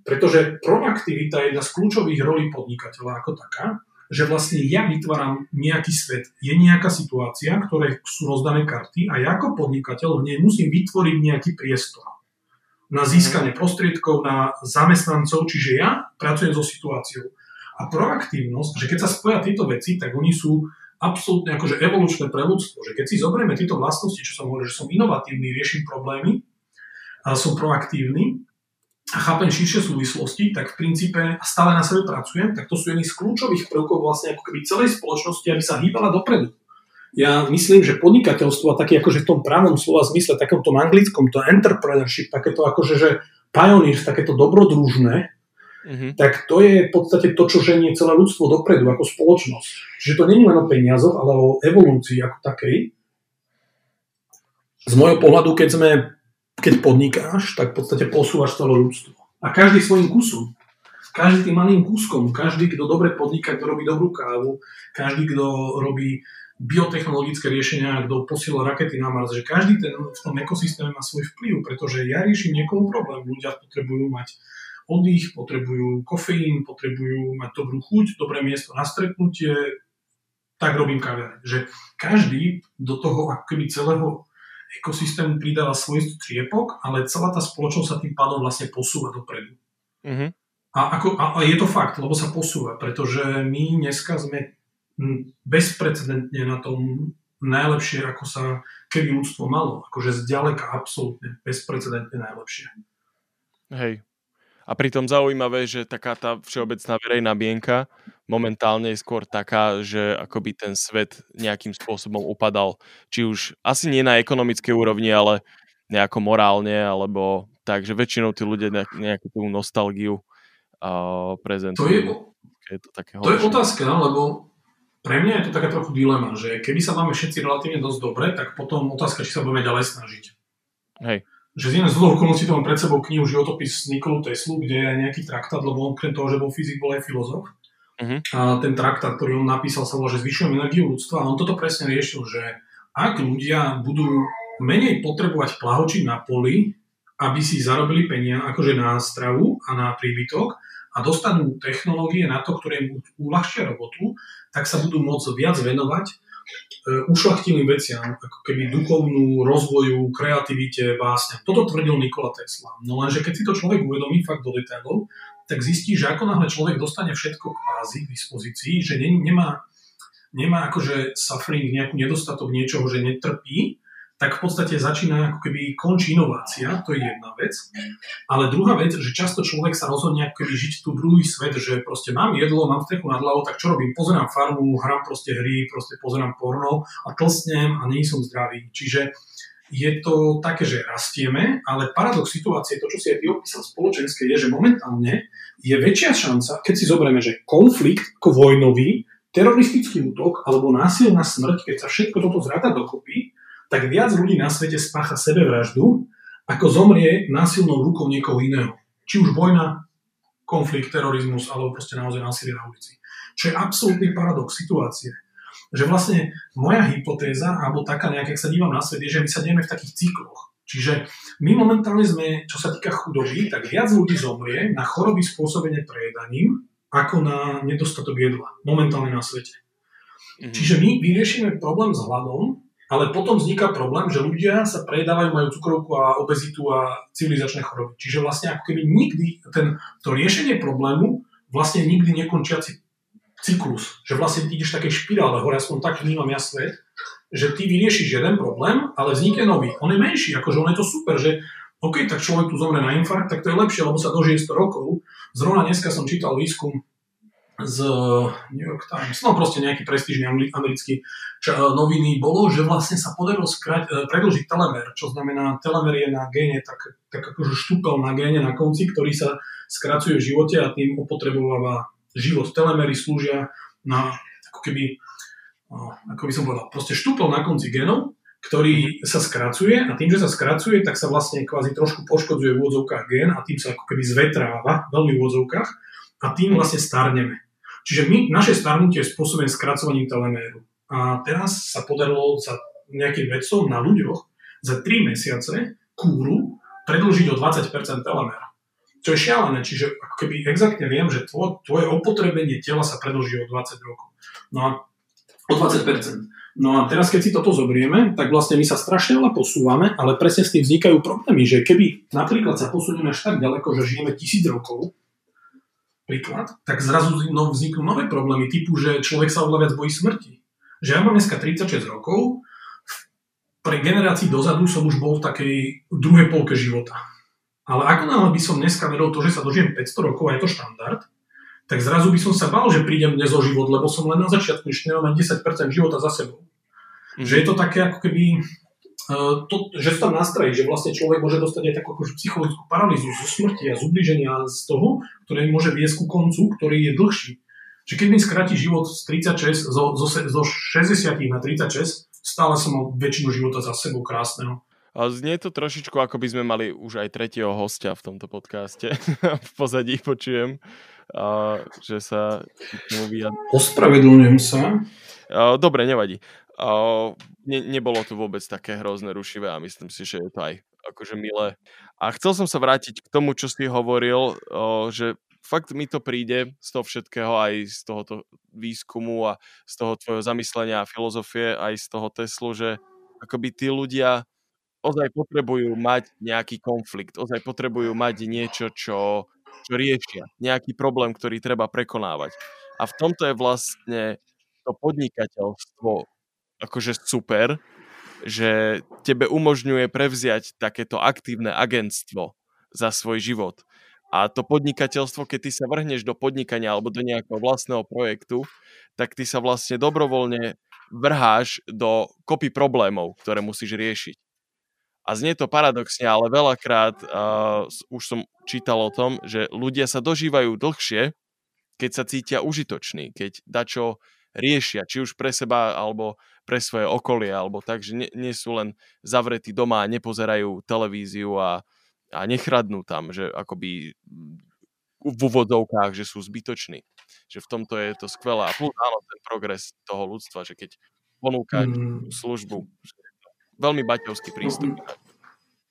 Speaker 2: Pretože proaktivita je jedna z kľúčových rolí podnikateľa ako taká, že vlastne ja vytváram nejaký svet, je nejaká situácia, ktoré sú rozdané karty a ja ako podnikateľ v nej musím vytvoriť nejaký priestor na získanie prostriedkov, na zamestnancov, čiže ja pracujem so situáciou. A proaktívnosť, že keď sa spoja tieto veci, tak oni sú absolútne akože evolučné pre ľudstvo, že keď si zoberieme tieto vlastnosti, čo som hovoril, že som inovatívny, riešim problémy, a som proaktívny a chápem širšie súvislosti, tak v princípe a stále na sebe pracujem, tak to sú jedni z kľúčových prvkov vlastne ako keby celej spoločnosti, aby sa hýbala dopredu. Ja myslím, že podnikateľstvo a taký akože v tom právom slova zmysle, takom tom anglickom, to entrepreneurship, takéto akože, že pioneers, takéto dobrodružné, mm-hmm. tak to je v podstate to, čo ženie celé ľudstvo dopredu ako spoločnosť. Čiže to nie je len o peniazoch, ale o evolúcii ako takej. Z môjho pohľadu, keď, sme, keď podnikáš, tak v podstate posúvaš celé ľudstvo. A každý svojim kusom. Každý tým malým kúskom, každý, kto dobre podniká, kto robí dobrú kávu, každý, kto robí biotechnologické riešenia, kto posiela rakety na Mars, že každý ten v tom ekosystéme má svoj vplyv, pretože ja riešim niekomu problém. Ľudia potrebujú mať oddych, potrebujú kofeín, potrebujú mať dobrú chuť, dobré miesto na stretnutie, tak robím kaviareň. Že každý do toho ako keby celého ekosystému pridáva svoj triepok, ale celá tá spoločnosť sa tým pádom vlastne posúva dopredu. Mm-hmm. A, ako, a, a je to fakt, lebo sa posúva, pretože my dneska sme bezprecedentne na tom najlepšie, ako sa kedy ľudstvo malo. Akože zďaleka absolútne bezprecedentne najlepšie.
Speaker 1: Hej, a pritom zaujímavé, že taká tá všeobecná verejná mienka momentálne je skôr taká, že akoby ten svet nejakým spôsobom upadal. Či už asi nie na ekonomickej úrovni, ale nejako morálne, alebo tak, že väčšinou tí ľudia nejakú tú nostalgiu uh, prezentujú.
Speaker 2: To je, je to, také to je otázka, lebo pre mňa je to taká trochu dilema, že keby sa máme všetci relatívne dosť dobre, tak potom otázka, či sa budeme ďalej snažiť.
Speaker 1: Hej.
Speaker 2: Že z jednej z okolností to mám pred sebou knihu Životopis Nikolu Teslu, kde je nejaký traktát, lebo on okrem toho, že bol fyzik, bol aj filozof. Uh-huh. A ten traktát, ktorý on napísal, sa volá, že zvyšujem energiu ľudstva a on toto presne riešil, že ak ľudia budú menej potrebovať plahočiť na poli, aby si zarobili peniaze akože na stravu a na príbytok, a dostanú technológie na to, ktoré im uľahčia robotu, tak sa budú môcť viac venovať ušlachtilým veciam, ako keby duchovnú, rozvoju, kreativite, básne. Toto tvrdil Nikola Tesla. No lenže keď si to človek uvedomí fakt do detailov, tak zistí, že ako náhle človek dostane všetko kvázi k dispozícii, že nemá, nemá akože suffering, nejakú nedostatok niečoho, že netrpí, tak v podstate začína ako keby končí inovácia, to je jedna vec. Ale druhá vec, že často človek sa rozhodne ako keby žiť tu druhý svet, že proste mám jedlo, mám strechu nad hlavou, tak čo robím? Pozerám farmu, hrám proste hry, proste pozerám porno a tlstnem a nie som zdravý. Čiže je to také, že rastieme, ale paradox situácie, to, čo si aj ty opísal spoločenské, je, že momentálne je väčšia šanca, keď si zoberieme, že konflikt ako vojnový, teroristický útok alebo násilná smrť, keď sa všetko toto zrada dokopy, tak viac ľudí na svete spácha sebevraždu, ako zomrie násilnou rukou niekoho iného. Či už vojna, konflikt, terorizmus, alebo proste naozaj násilie na ulici. Čo je absolútny paradox situácie. Že vlastne moja hypotéza, alebo taká nejak, ak sa dívam na svet, je, že my sa dejeme v takých cykloch. Čiže my momentálne sme, čo sa týka chudoby, tak viac ľudí zomrie na choroby spôsobené prejedaním, ako na nedostatok jedla. Momentálne na svete. Mm-hmm. Čiže my vyriešime problém s hladom, ale potom vzniká problém, že ľudia sa prejedávajú, majú cukrovku a obezitu a civilizačné choroby. Čiže vlastne ako keby nikdy ten, to riešenie problému vlastne nikdy nekončiaci cyklus. Že vlastne ty ideš také špirále hore, aspoň tak vnímam ja svet, že ty vyriešiš jeden problém, ale vznikne nový. On je menší, akože on je to super, že OK, tak človek tu zomre na infarkt, tak to je lepšie, lebo sa dožije 100 rokov. Zrovna dneska som čítal výskum z New York Times, no proste nejaký prestížny americký čo, e, noviny, bolo, že vlastne sa podarilo skrať, e, predlžiť telemer, čo znamená, telemer je na géne, tak, tak akože štúpel na géne na konci, ktorý sa skracuje v živote a tým opotrebováva život. Telemery slúžia na, ako keby, ako by som povedal, proste štúpel na konci genov, ktorý sa skracuje a tým, že sa skracuje, tak sa vlastne kvázi trošku poškodzuje v úvodzovkách gen a tým sa ako keby zvetráva, veľmi v úvodzovkách a tým vlastne starneme. Čiže my, naše starnutie je spôsobené skracovaním teleméru. A teraz sa podarilo sa nejakým vedcom na ľuďoch za 3 mesiace kúru predlžiť o 20% teleméra. Čo je šialené, čiže ako keby exaktne viem, že tvoje, tvoje opotrebenie tela sa predlží o 20 rokov. No a o 20%. No a teraz, keď si toto zobrieme, tak vlastne my sa strašne veľa posúvame, ale presne s tým vznikajú problémy, že keby napríklad sa posunieme až tak ďaleko, že žijeme tisíc rokov, príklad, tak zrazu no, vzniknú nové problémy typu, že človek sa oveľa viac bojí smrti. Že ja mám dneska 36 rokov, pre generácii dozadu som už bol v takej druhej polke života. Ale ako náhle by som dneska veril to, že sa dožijem 500 rokov a je to štandard, tak zrazu by som sa bál, že prídem dnes o život, lebo som len na začiatku, ešte nemám 10% života za sebou. Mm. Že je to také ako keby to, že sa tam nastrají, že vlastne človek môže dostať aj takú akože psychologickú paralýzu zo smrti a z ubliženia z toho, ktoré môže viesť ku koncu, ktorý je dlhší. Čiže keď mi skráti život z 36, zo, zo, zo 60 na 36, stále som mal väčšinu života za sebou krásneho.
Speaker 1: A znie to trošičku, ako by sme mali už aj tretieho hostia v tomto podcaste. [laughs] v pozadí počujem, a, že sa
Speaker 2: Ospravedlňujem sa.
Speaker 1: dobre, nevadí ne, nebolo to vôbec také hrozné rušivé a myslím si, že je to aj akože milé. A chcel som sa vrátiť k tomu, čo si hovoril, o, že fakt mi to príde z toho všetkého, aj z tohoto výskumu a z toho tvojho zamyslenia a filozofie, aj z toho Teslu, že akoby tí ľudia ozaj potrebujú mať nejaký konflikt, ozaj potrebujú mať niečo, čo, čo riešia, nejaký problém, ktorý treba prekonávať. A v tomto je vlastne to podnikateľstvo akože super, že tebe umožňuje prevziať takéto aktívne agentstvo za svoj život. A to podnikateľstvo, keď ty sa vrhneš do podnikania alebo do nejakého vlastného projektu, tak ty sa vlastne dobrovoľne vrháš do kopy problémov, ktoré musíš riešiť. A znie to paradoxne, ale veľakrát uh, už som čítal o tom, že ľudia sa dožívajú dlhšie, keď sa cítia užitoční, keď dačo riešia, či už pre seba, alebo pre svoje okolie, alebo tak, že nie, nie sú len zavretí doma a nepozerajú televíziu a, a nechradnú tam, že akoby v úvodzovkách, že sú zbytoční. Že v tomto je to skvelé. A plus áno, ten progres toho ľudstva, že keď ponúkať mm. službu, veľmi baťovský prístup.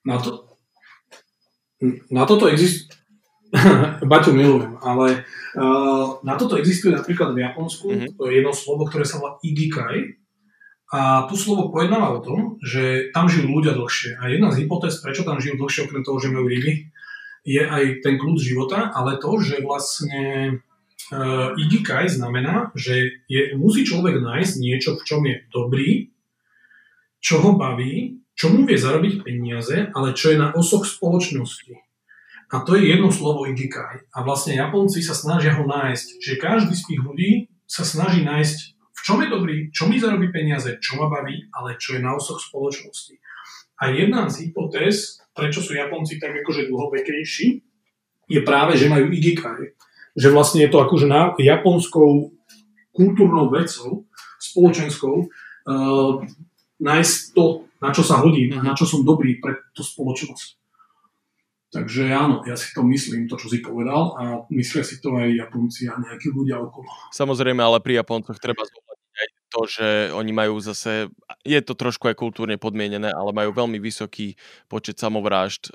Speaker 2: Na, to, na toto existuje [laughs] Baťu milujem, ale uh, na toto existuje napríklad v Japonsku mm-hmm. to je jedno slovo, ktoré sa volá igikai. A tu slovo pojednáva o tom, že tam žijú ľudia dlhšie. A jedna z hypotéz, prečo tam žijú dlhšie, okrem toho, že majú ryby, je aj ten kľud života, ale to, že vlastne uh, igikai znamená, že je, musí človek nájsť niečo, v čom je dobrý, čo ho baví, čo mu vie zarobiť peniaze, ale čo je na osoch spoločnosti. A to je jedno slovo ikigai. A vlastne Japonci sa snažia ho nájsť. Čiže každý z tých ľudí sa snaží nájsť, v čom je dobrý, čo mi zarobí peniaze, čo ma baví, ale čo je na osoch spoločnosti. A jedna z hypotéz, prečo sú Japonci tak akože dlhovekejší, je práve, že majú ikigai. Že vlastne je to akože na japonskou kultúrnou vecou, spoločenskou, uh, nájsť to, na čo sa hodím a na čo som dobrý pre tú spoločnosť. Takže áno, ja si to myslím, to, čo si povedal a myslia si to aj Japonci a nejakí ľudia okolo.
Speaker 1: Samozrejme, ale pri Japoncoch treba zohľadniť aj to, že oni majú zase, je to trošku aj kultúrne podmienené, ale majú veľmi vysoký počet samovrážd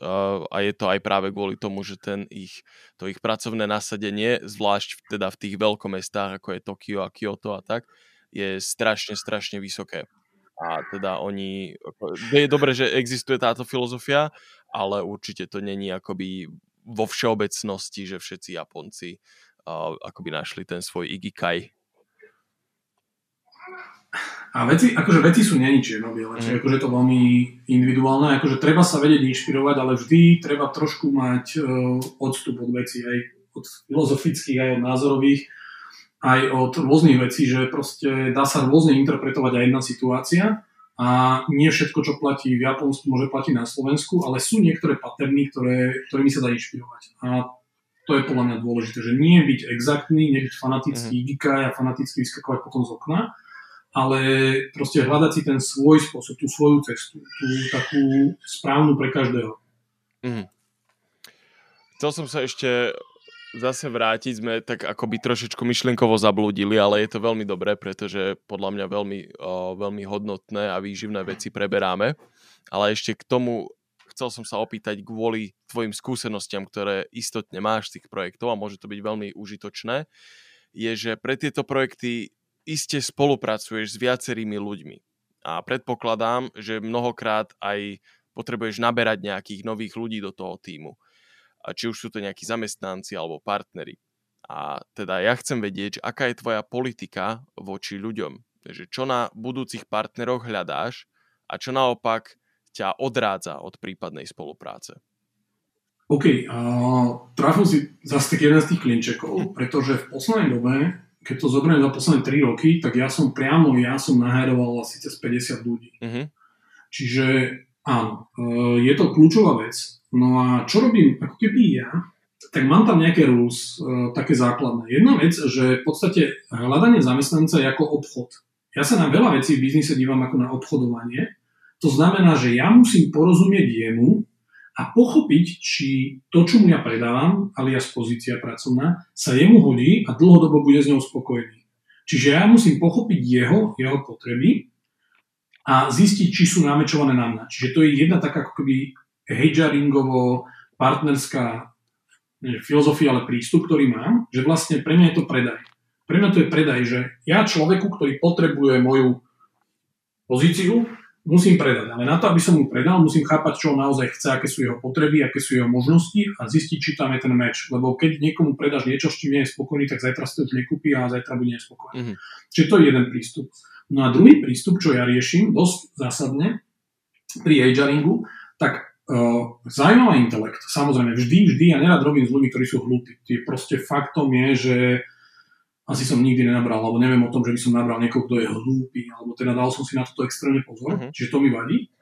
Speaker 1: a je to aj práve kvôli tomu, že ten ich, to ich pracovné nasadenie, zvlášť teda v tých veľkomestách, ako je Tokio a Kyoto a tak, je strašne, strašne vysoké. A teda oni, je dobré, že existuje táto filozofia, ale určite to není akoby vo všeobecnosti, že všetci Japonci uh, akoby našli ten svoj igikai.
Speaker 2: A veci, akože veci sú není čierno-biele, mm. akože je to veľmi individuálne, akože treba sa vedieť inšpirovať, ale vždy treba trošku mať uh, odstup od veci, aj od filozofických, aj od názorových, aj od rôznych vecí, že proste dá sa rôzne interpretovať aj jedna situácia a nie všetko, čo platí v Japonsku, môže platiť na Slovensku, ale sú niektoré paterny, ktoré, ktorými sa dá inšpirovať. A to je podľa mňa dôležité, že nie byť exaktný, nebyť fanatický mm. a fanaticky vyskakovať potom z okna, ale proste hľadať si ten svoj spôsob, tú svoju cestu, tú takú správnu pre každého. Mm.
Speaker 1: Chcel som sa ešte zase vrátiť, sme tak akoby trošičku myšlienkovo zablúdili, ale je to veľmi dobré, pretože podľa mňa veľmi, o, veľmi hodnotné a výživné veci preberáme. Ale ešte k tomu chcel som sa opýtať kvôli tvojim skúsenostiam, ktoré istotne máš z tých projektov a môže to byť veľmi užitočné, je, že pre tieto projekty iste spolupracuješ s viacerými ľuďmi. A predpokladám, že mnohokrát aj potrebuješ naberať nejakých nových ľudí do toho týmu či už sú to nejakí zamestnanci alebo partneri. A teda ja chcem vedieť, aká je tvoja politika voči ľuďom. Takže čo na budúcich partneroch hľadáš a čo naopak ťa odrádza od prípadnej spolupráce.
Speaker 2: OK, uh, trafil si zase tak jeden z tých klinčekov, [laughs] pretože v poslednej dobe, keď to zoberiem za posledné 3 roky, tak ja som priamo, ja som nahajroval asi cez 50 ľudí. Uh-huh. Čiže áno, uh, je to kľúčová vec. No a čo robím ako keby ja, tak mám tam nejaké rules, e, také základné. Jedna vec, že v podstate hľadanie zamestnanca je ako obchod. Ja sa na veľa vecí v biznise dívam ako na obchodovanie. To znamená, že ja musím porozumieť jemu a pochopiť, či to, čo mu ja predávam, alias pozícia pracovná, sa jemu hodí a dlhodobo bude s ňou spokojný. Čiže ja musím pochopiť jeho, jeho potreby a zistiť, či sú namečované na mňa. Čiže to je jedna taká ako keby hedžaringovo partnerská nie, filozofia, ale prístup, ktorý mám, že vlastne pre mňa je to predaj. Pre mňa to je predaj, že ja človeku, ktorý potrebuje moju pozíciu, musím predať. Ale na to, aby som mu predal, musím chápať, čo on naozaj chce, aké sú jeho potreby, aké sú jeho možnosti a zistiť, či tam je ten meč. Lebo keď niekomu predáš niečo, s čím nie je spokojný, tak zajtra si to nekúpi a zajtra bude nespokojný. Mm-hmm. Čiže to je jeden prístup. No a druhý prístup, čo ja riešim dosť zásadne pri agearingu, tak Uh, zaujímavý intelekt, samozrejme, vždy, vždy, ja nerad robím s ľuďmi, ktorí sú hlúpi. Tie proste faktom je, že asi som nikdy nenabral, alebo neviem o tom, že by som nabral niekoho, kto je hlúpy, alebo teda dal som si na toto extrémne pozor, uh-huh. čiže to mi vadí,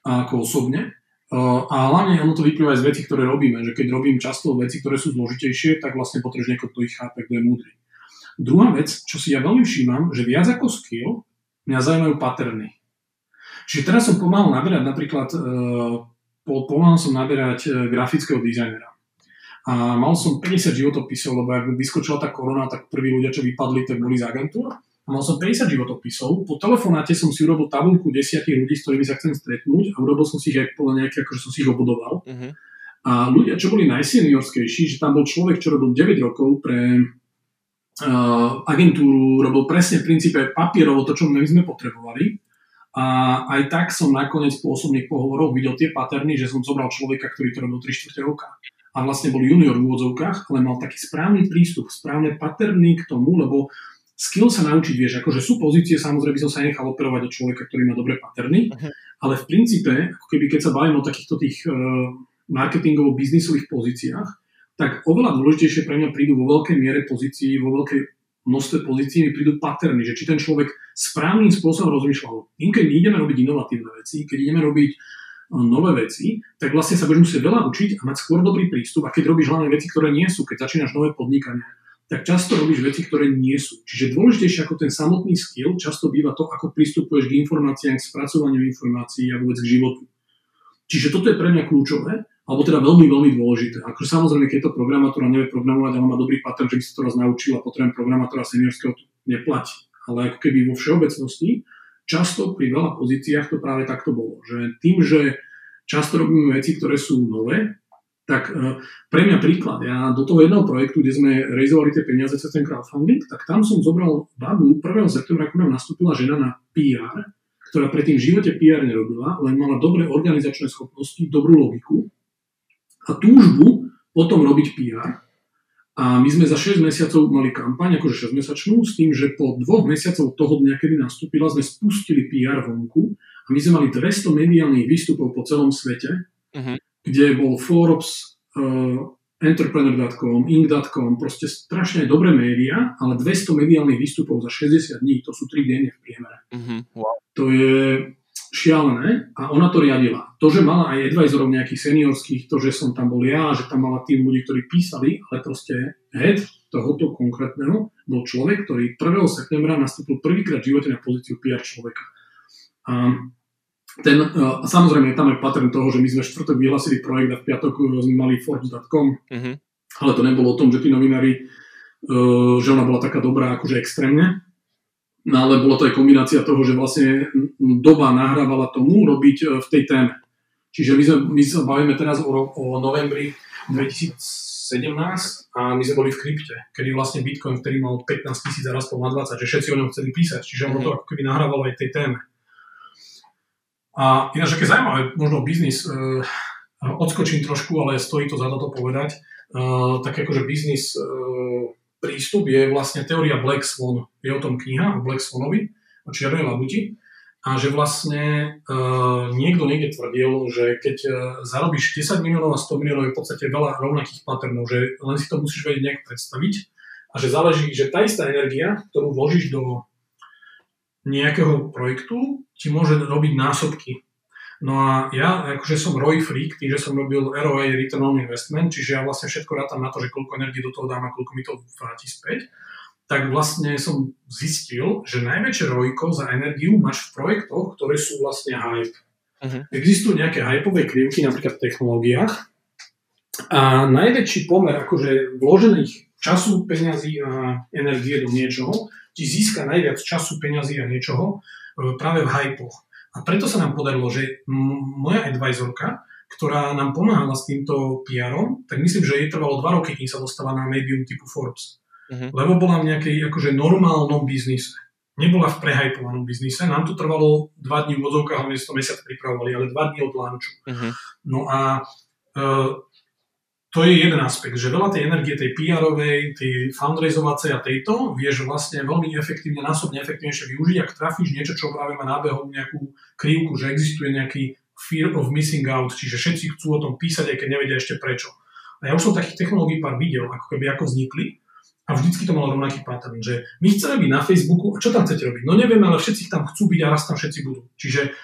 Speaker 2: ako osobne. Uh, a hlavne ono to vyplýva aj z vecí, ktoré robíme, že keď robím často veci, ktoré sú zložitejšie, tak vlastne potrebuješ niekoho, kto ich chápe, kto je múdry. Druhá vec, čo si ja veľmi všímam, že viac ako skill, mňa zaujímajú paterny. Čiže teraz som pomáhal naberať napríklad, uh, pomáhal som naberať uh, grafického dizajnera. A mal som 50 životopisov, lebo ak vyskočila tá korona, tak prví ľudia, čo vypadli, tak boli z agentúr. A mal som 50 životopisov. Po telefonáte som si urobil tabulku desiatich ľudí, s ktorými sa chcem stretnúť a urobil som si ich aj podľa nejaké, akože som si ich obudoval. Uh-huh. A ľudia, čo boli najseniorskejší, že tam bol človek, čo robil 9 rokov pre uh, agentúru, robil presne v princípe papierovo to, čo my sme potrebovali. A aj tak som nakoniec po osobných pohovoroch videl tie paterny, že som zobral človeka, ktorý to robil 3 4 roka a vlastne bol junior v úvodzovkách, ale mal taký správny prístup, správne paterný k tomu, lebo skill sa naučiť vieš, akože sú pozície, samozrejme som sa nechal operovať od človeka, ktorý má dobré paterny, uh-huh. ale v princípe, ako keby keď sa bavím o takýchto tých uh, marketingovo-biznisových pozíciách, tak oveľa dôležitejšie pre mňa prídu vo veľkej miere pozícií, vo veľkej množstve pozícií mi prídu paterny, že či ten človek správnym spôsobom rozmýšľal. Im keď ideme robiť inovatívne veci, keď ideme robiť nové veci, tak vlastne sa budeš musieť veľa učiť a mať skôr dobrý prístup. A keď robíš hlavne veci, ktoré nie sú, keď začínaš nové podnikanie, tak často robíš veci, ktoré nie sú. Čiže dôležitejšie ako ten samotný skill často býva to, ako pristupuješ k informáciám, k spracovaniu informácií a vôbec k životu. Čiže toto je pre mňa kľúčové, alebo teda veľmi, veľmi dôležité. Ako samozrejme, keď to programátora nevie programovať, ale má dobrý pattern, že by sa to raz naučil a potrebujem programátora seniorského, to neplatí. Ale ako keby vo všeobecnosti často pri veľa pozíciách to práve takto bolo. Že tým, že často robíme veci, ktoré sú nové, tak e, pre mňa príklad, ja do toho jedného projektu, kde sme realizovali tie peniaze cez ten crowdfunding, tak tam som zobral babu 1. septembra, ako nám nastúpila žena na PR, ktorá predtým v živote PR nerobila, len mala dobré organizačné schopnosti, dobrú logiku a túžbu potom robiť PR. A my sme za 6 mesiacov mali kampaň, akože 6 mesačnú, s tým, že po dvoch mesiacov toho dňa, kedy nastúpila, sme spustili PR vonku a my sme mali 200 mediálnych výstupov po celom svete, uh-huh. kde bol Forbes, uh, Entrepreneur.com, Inc.com, proste strašne dobré médiá, ale 200 mediálnych výstupov za 60 dní, to sú 3 denne v priemere. Uh-huh. Wow. To je šialené a ona to riadila. To, že mala aj advisorov nejakých seniorských, to, že som tam bol ja, že tam mala tým ľudí, ktorí písali, ale proste head tohoto konkrétneho bol človek, ktorý 1. septembra nastúpil prvýkrát v živote na pozíciu PR človeka. A ten, a samozrejme, tam je pattern toho, že my sme štvrtok vyhlasili projekt a v piatok e, sme mali Forbes.com, uh-huh. ale to nebolo o tom, že tí novinári, e, že ona bola taká dobrá, akože extrémne, No ale bola to aj kombinácia toho, že vlastne doba nahrávala tomu robiť e, v tej téme. Čiže my, sme, my sa bavíme teraz o, o novembri 2017 a my sme boli v krypte, kedy vlastne Bitcoin, ktorý mal 15 tisíc a rastol na 20, že všetci o ňom chceli písať, čiže ono to mhm. ako keby nahrávalo aj tej téme. A ináč, aké zaujímavé, možno biznis, uh, odskočím trošku, ale stojí to za to povedať, uh, tak akože biznis uh, prístup je vlastne teória Black Swan. Je o tom kniha o Black Swanovi, o čiernej labuti. A že vlastne uh, niekto niekde tvrdil, že keď uh, zarobíš 10 miliónov a 100 miliónov je v podstate veľa rovnakých paternov, že len si to musíš vedieť nejak predstaviť a že záleží, že tá istá energia, ktorú vložíš do nejakého projektu, ti môže robiť násobky No a ja akože som ROI freak, tým, že som robil ROI, Return on Investment, čiže ja vlastne všetko rátam na to, že koľko energie do toho dám a koľko mi to vráti späť, tak vlastne som zistil, že najväčšie rojko za energiu máš v projektoch, ktoré sú vlastne hype. Uh-huh. Existujú nejaké hypové krivky, napríklad v technológiách, a najväčší pomer akože vložených času, peňazí a energie do niečoho ti získa najviac času, peňazí a niečoho e, práve v hypoch. A preto sa nám podarilo, že moja advisorka, ktorá nám pomáhala s týmto PR-om, tak myslím, že jej trvalo dva roky, kým sa dostala na médium typu Forbes. Uh-huh. Lebo bola v nejakej akože normálnom biznise. Nebola v prehajpovanom biznise. Nám to trvalo dva dní v odzovkách, sme to mesiac pripravovali, ale dva dní od launchu. Uh-huh. No a uh, to je jeden aspekt, že veľa tej energie, tej PR-ovej, tej fundraizovacej a tejto, vieš vlastne veľmi efektívne, násobne efektívnejšie využiť, ak trafíš niečo, čo práve má nábehom nejakú krivku, že existuje nejaký fear of missing out, čiže všetci chcú o tom písať, aj keď nevedia ešte prečo. A ja už som takých technológií pár videl, ako keby ako vznikli, a vždycky to malo rovnaký pattern, že my chceme byť na Facebooku, a čo tam chcete robiť? No neviem, ale všetci tam chcú byť a raz tam všetci budú. Čiže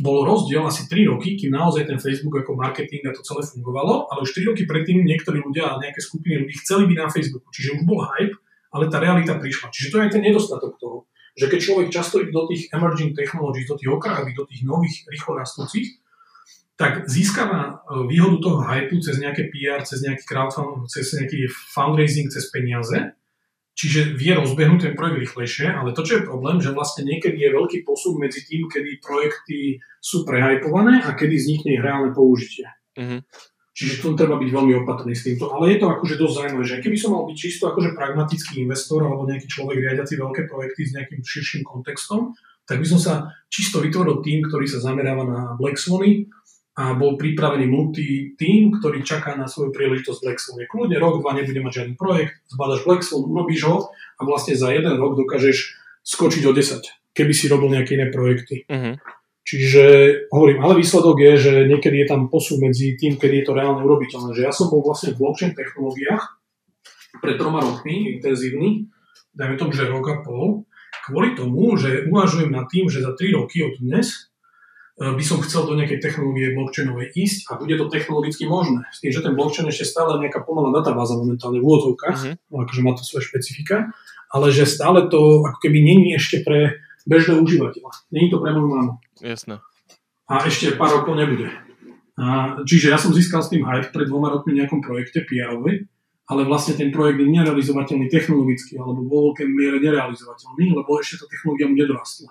Speaker 2: bol rozdiel asi 3 roky, kým naozaj ten Facebook ako marketing a to celé fungovalo, ale už 3 roky predtým niektorí ľudia a nejaké skupiny ľudí chceli byť na Facebooku, čiže už bol hype ale tá realita prišla. Čiže to je aj ten nedostatok toho, že keď človek často ide do tých emerging technologies, do tých okrajových, do tých nových, rýchlo rastúcich, tak získava e, výhodu toho hypu cez nejaké PR, cez nejaký crowdfunding, cez nejaký fundraising, cez peniaze, čiže vie rozbehnúť ten projekt rýchlejšie, ale to, čo je problém, že vlastne niekedy je veľký posun medzi tým, kedy projekty sú prehypované a kedy vznikne ich reálne použitie. Mm-hmm. Čiže tu treba byť veľmi opatrný s týmto. Ale je to akože dosť zaujímavé, že keby som mal byť čisto akože pragmatický investor alebo nejaký človek riadiaci veľké projekty s nejakým širším kontextom, tak by som sa čisto vytvoril tým, ktorý sa zameráva na Black Swany a bol pripravený multi tým, ktorý čaká na svoju príležitosť Black Swan. Kľudne rok, dva nebude mať žiadny projekt, zbadaš Black Swan, urobíš ho a vlastne za jeden rok dokážeš skočiť o 10, keby si robil nejaké iné projekty. Uh-huh. Čiže hovorím, ale výsledok je, že niekedy je tam posun medzi tým, kedy je to reálne urobiteľné. Že ja som bol vlastne v blockchain technológiách pred troma rokmi intenzívny, dajme tomu, že rok a pol, kvôli tomu, že uvažujem nad tým, že za 3 roky od dnes by som chcel do nejakej technológie blockchainovej ísť a bude to technologicky možné. S tým, že ten blockchain ešte stále nejaká pomalá databáza momentálne v úvodzovkách, uh-huh. akože má to svoje špecifika, ale že stále to ako keby není ešte pre bežného užívateľa. Není to pre moju mamu.
Speaker 1: Jasné.
Speaker 2: A ešte pár rokov nebude. A, čiže ja som získal s tým hype pred dvoma rokmi v nejakom projekte pr ale vlastne ten projekt je nerealizovateľný technologicky, alebo vo veľkej miere nerealizovateľný, lebo ešte tá technológia mu nedorastla.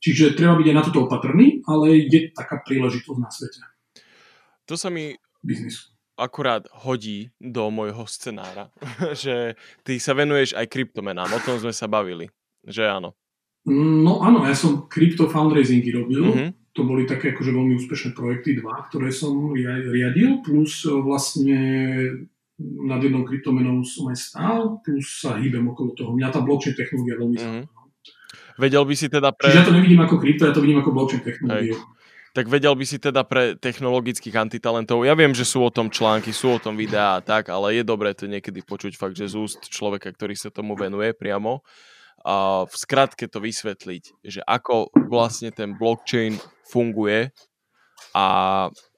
Speaker 2: Čiže treba byť aj na toto opatrný, ale je taká príležitosť na svete.
Speaker 1: To sa mi
Speaker 2: biznisu
Speaker 1: akurát hodí do môjho scenára, [laughs] že ty sa venuješ aj kryptomenám, o tom sme sa bavili, že áno.
Speaker 2: No áno, ja som crypto fundraisingy robil. Mm-hmm. To boli také akože veľmi úspešné projekty, dva, ktoré som riadil, plus vlastne nad jednou kryptomenou som aj stál, plus sa hýbem okolo toho. Mňa tá blockchain technológia veľmi mm-hmm.
Speaker 1: Vedel by si teda
Speaker 2: pre... Čiže ja to nevidím ako krypto, ja to vidím ako blockchain technológiu.
Speaker 1: Tak vedel by si teda pre technologických antitalentov, ja viem, že sú o tom články, sú o tom videá a tak, ale je dobré to niekedy počuť fakt, že z úst človeka, ktorý sa tomu venuje priamo a v skratke to vysvetliť, že ako vlastne ten blockchain funguje a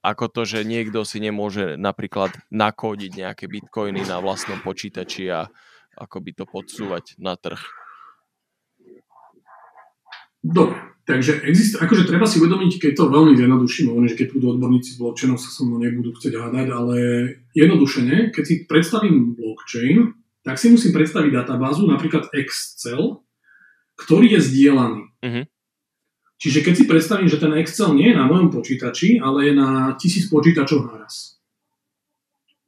Speaker 1: ako to, že niekto si nemôže napríklad nakódiť nejaké bitcoiny na vlastnom počítači a ako by to podsúvať na trh.
Speaker 2: Dobre, takže exist, akože treba si uvedomiť, keď to veľmi zjednoduším, že keď budú odborníci blockchainov sa so mnou nebudú chcieť hádať, ale jednodušene, keď si predstavím blockchain, tak si musím predstaviť databázu, napríklad Excel, ktorý je zdieľaný. Uh-huh. Čiže keď si predstavím, že ten Excel nie je na mojom počítači, ale je na tisíc počítačov naraz.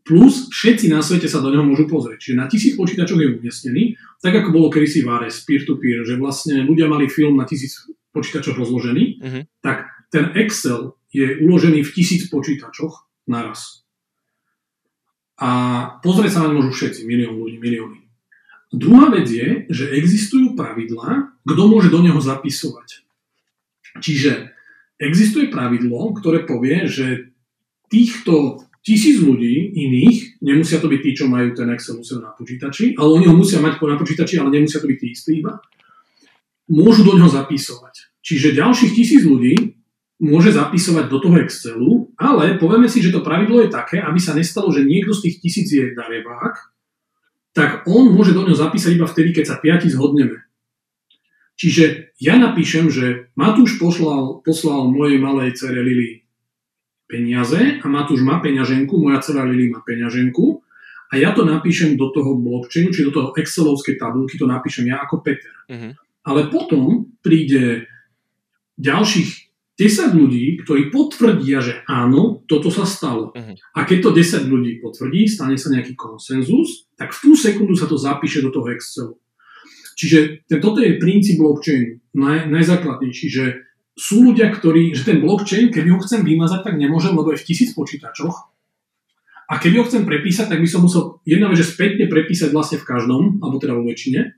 Speaker 2: Plus všetci na svete sa do neho môžu pozrieť. Čiže na tisíc počítačov je umiestnený, tak ako bolo kedysi v Ares, peer-to-peer, že vlastne ľudia mali film na tisíc počítačoch rozložený, uh-huh. tak ten Excel je uložený v tisíc počítačoch naraz. A pozrieť sa na môžu všetci, milión ľudí, milióny. Druhá vec je, že existujú pravidlá, kto môže do neho zapisovať. Čiže existuje pravidlo, ktoré povie, že týchto tisíc ľudí iných, nemusia to byť tí, čo majú ten Excel musia na počítači, ale oni ho musia mať na počítači, ale nemusia to byť tí istí iba, môžu do neho zapisovať. Čiže ďalších tisíc ľudí môže zapisovať do toho Excelu, ale povieme si, že to pravidlo je také, aby sa nestalo, že niekto z tých tisíc je darebák, tak on môže do ňoho zapísať iba vtedy, keď sa piati zhodneme. Čiže ja napíšem, že Matúš poslal, poslal mojej malej cere Lili peniaze a Matúš má peňaženku, moja dcera Lili má peňaženku a ja to napíšem do toho blockchainu, či do toho Excelovskej tabulky, to napíšem ja ako Peter. Uh-huh. Ale potom príde ďalších 10 ľudí, ktorí potvrdia, že áno, toto sa stalo. Uh-huh. A keď to 10 ľudí potvrdí, stane sa nejaký konsenzus, tak v tú sekundu sa to zapíše do toho Excelu. Čiže toto je princíp blockchainu, naj, najzákladnejší, že sú ľudia, ktorí, že ten blockchain, keď ho chcem vymazať, tak nemôžem, lebo je v tisíc počítačoch. A keď ho chcem prepísať, tak by som musel jedna vec, že spätne prepísať vlastne v každom, alebo teda vo väčšine.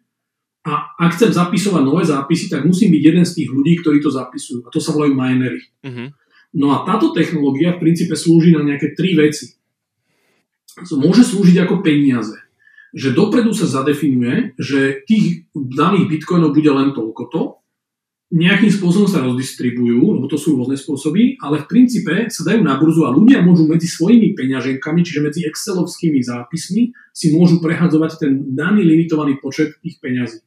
Speaker 2: A ak chcem zapisovať nové zápisy, tak musím byť jeden z tých ľudí, ktorí to zapisujú. A to sa volajú minery. Uh-huh. No a táto technológia v princípe slúži na nejaké tri veci. Môže slúžiť ako peniaze. Že dopredu sa zadefinuje, že tých daných bitcoinov bude len toľko to nejakým spôsobom sa rozdistribujú, lebo to sú rôzne spôsoby, ale v princípe sa dajú na burzu a ľudia môžu medzi svojimi peňaženkami, čiže medzi excelovskými zápismi, si môžu prehadzovať ten daný limitovaný počet tých peňazí.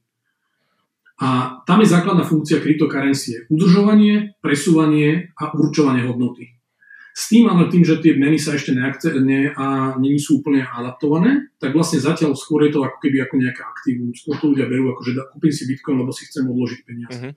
Speaker 2: A tam je základná funkcia cryptocurrency. Udržovanie, presúvanie a určovanie hodnoty. S tým ale tým, že tie meny sa ešte neakce, ne, a není sú úplne adaptované, tak vlastne zatiaľ skôr je to ako keby ako nejaké aktívum. Skôr to ľudia berú ako, že kúpim si Bitcoin, lebo si chcem odložiť peniaze. Uh-huh.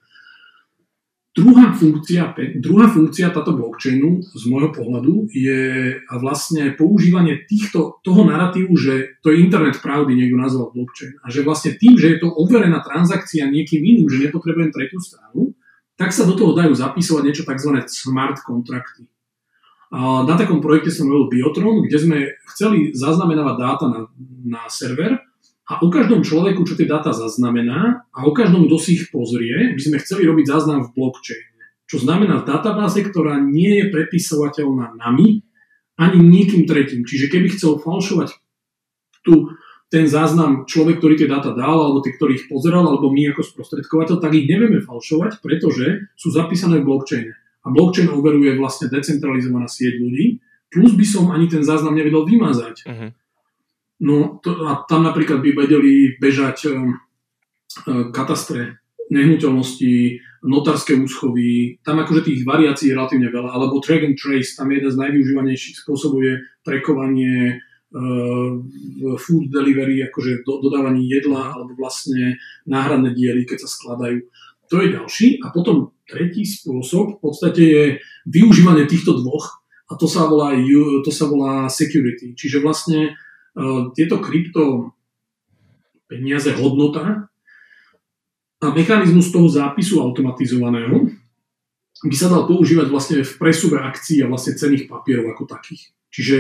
Speaker 2: Druhá funkcia, druhá funkcia táto blockchainu z môjho pohľadu je vlastne používanie týchto, toho narratívu, že to je internet pravdy, niekto nazval blockchain. A že vlastne tým, že je to overená transakcia niekým iným, že nepotrebujem tretú stranu, tak sa do toho dajú zapisovať niečo tzv. smart kontrakty. Na takom projekte som robil Biotron, kde sme chceli zaznamenávať dáta na, na server a o každom človeku, čo tie dáta zaznamená a o každom, kto si ich pozrie, by sme chceli robiť záznam v blockchain. Čo znamená v databáze, ktorá nie je prepisovateľná nami ani nikým tretím. Čiže keby chcel falšovať tu ten záznam človek, ktorý tie dáta dal, alebo tí, ktorý ich pozeral, alebo my ako sprostredkovateľ, tak ich nevieme falšovať, pretože sú zapísané v blockchaine a blockchain overuje vlastne decentralizovaná sieť ľudí, plus by som ani ten záznam nevedel vymazať. Uh-huh. No to, a tam napríklad by vedeli bežať um, uh, katastre nehnuteľnosti, notárske úschovy, tam akože tých variácií je relatívne veľa, alebo track and trace, tam je jeden z najvyužívanejších spôsobov je trekovanie uh, food delivery, akože do, dodávanie jedla, alebo vlastne náhradné diely, keď sa skladajú. To je ďalší. A potom tretí spôsob v podstate je využívanie týchto dvoch a to sa volá, to sa volá security. Čiže vlastne tieto krypto peniaze, hodnota a mechanizmus toho zápisu automatizovaného by sa dal používať vlastne v presube akcií a vlastne cených papierov ako takých. Čiže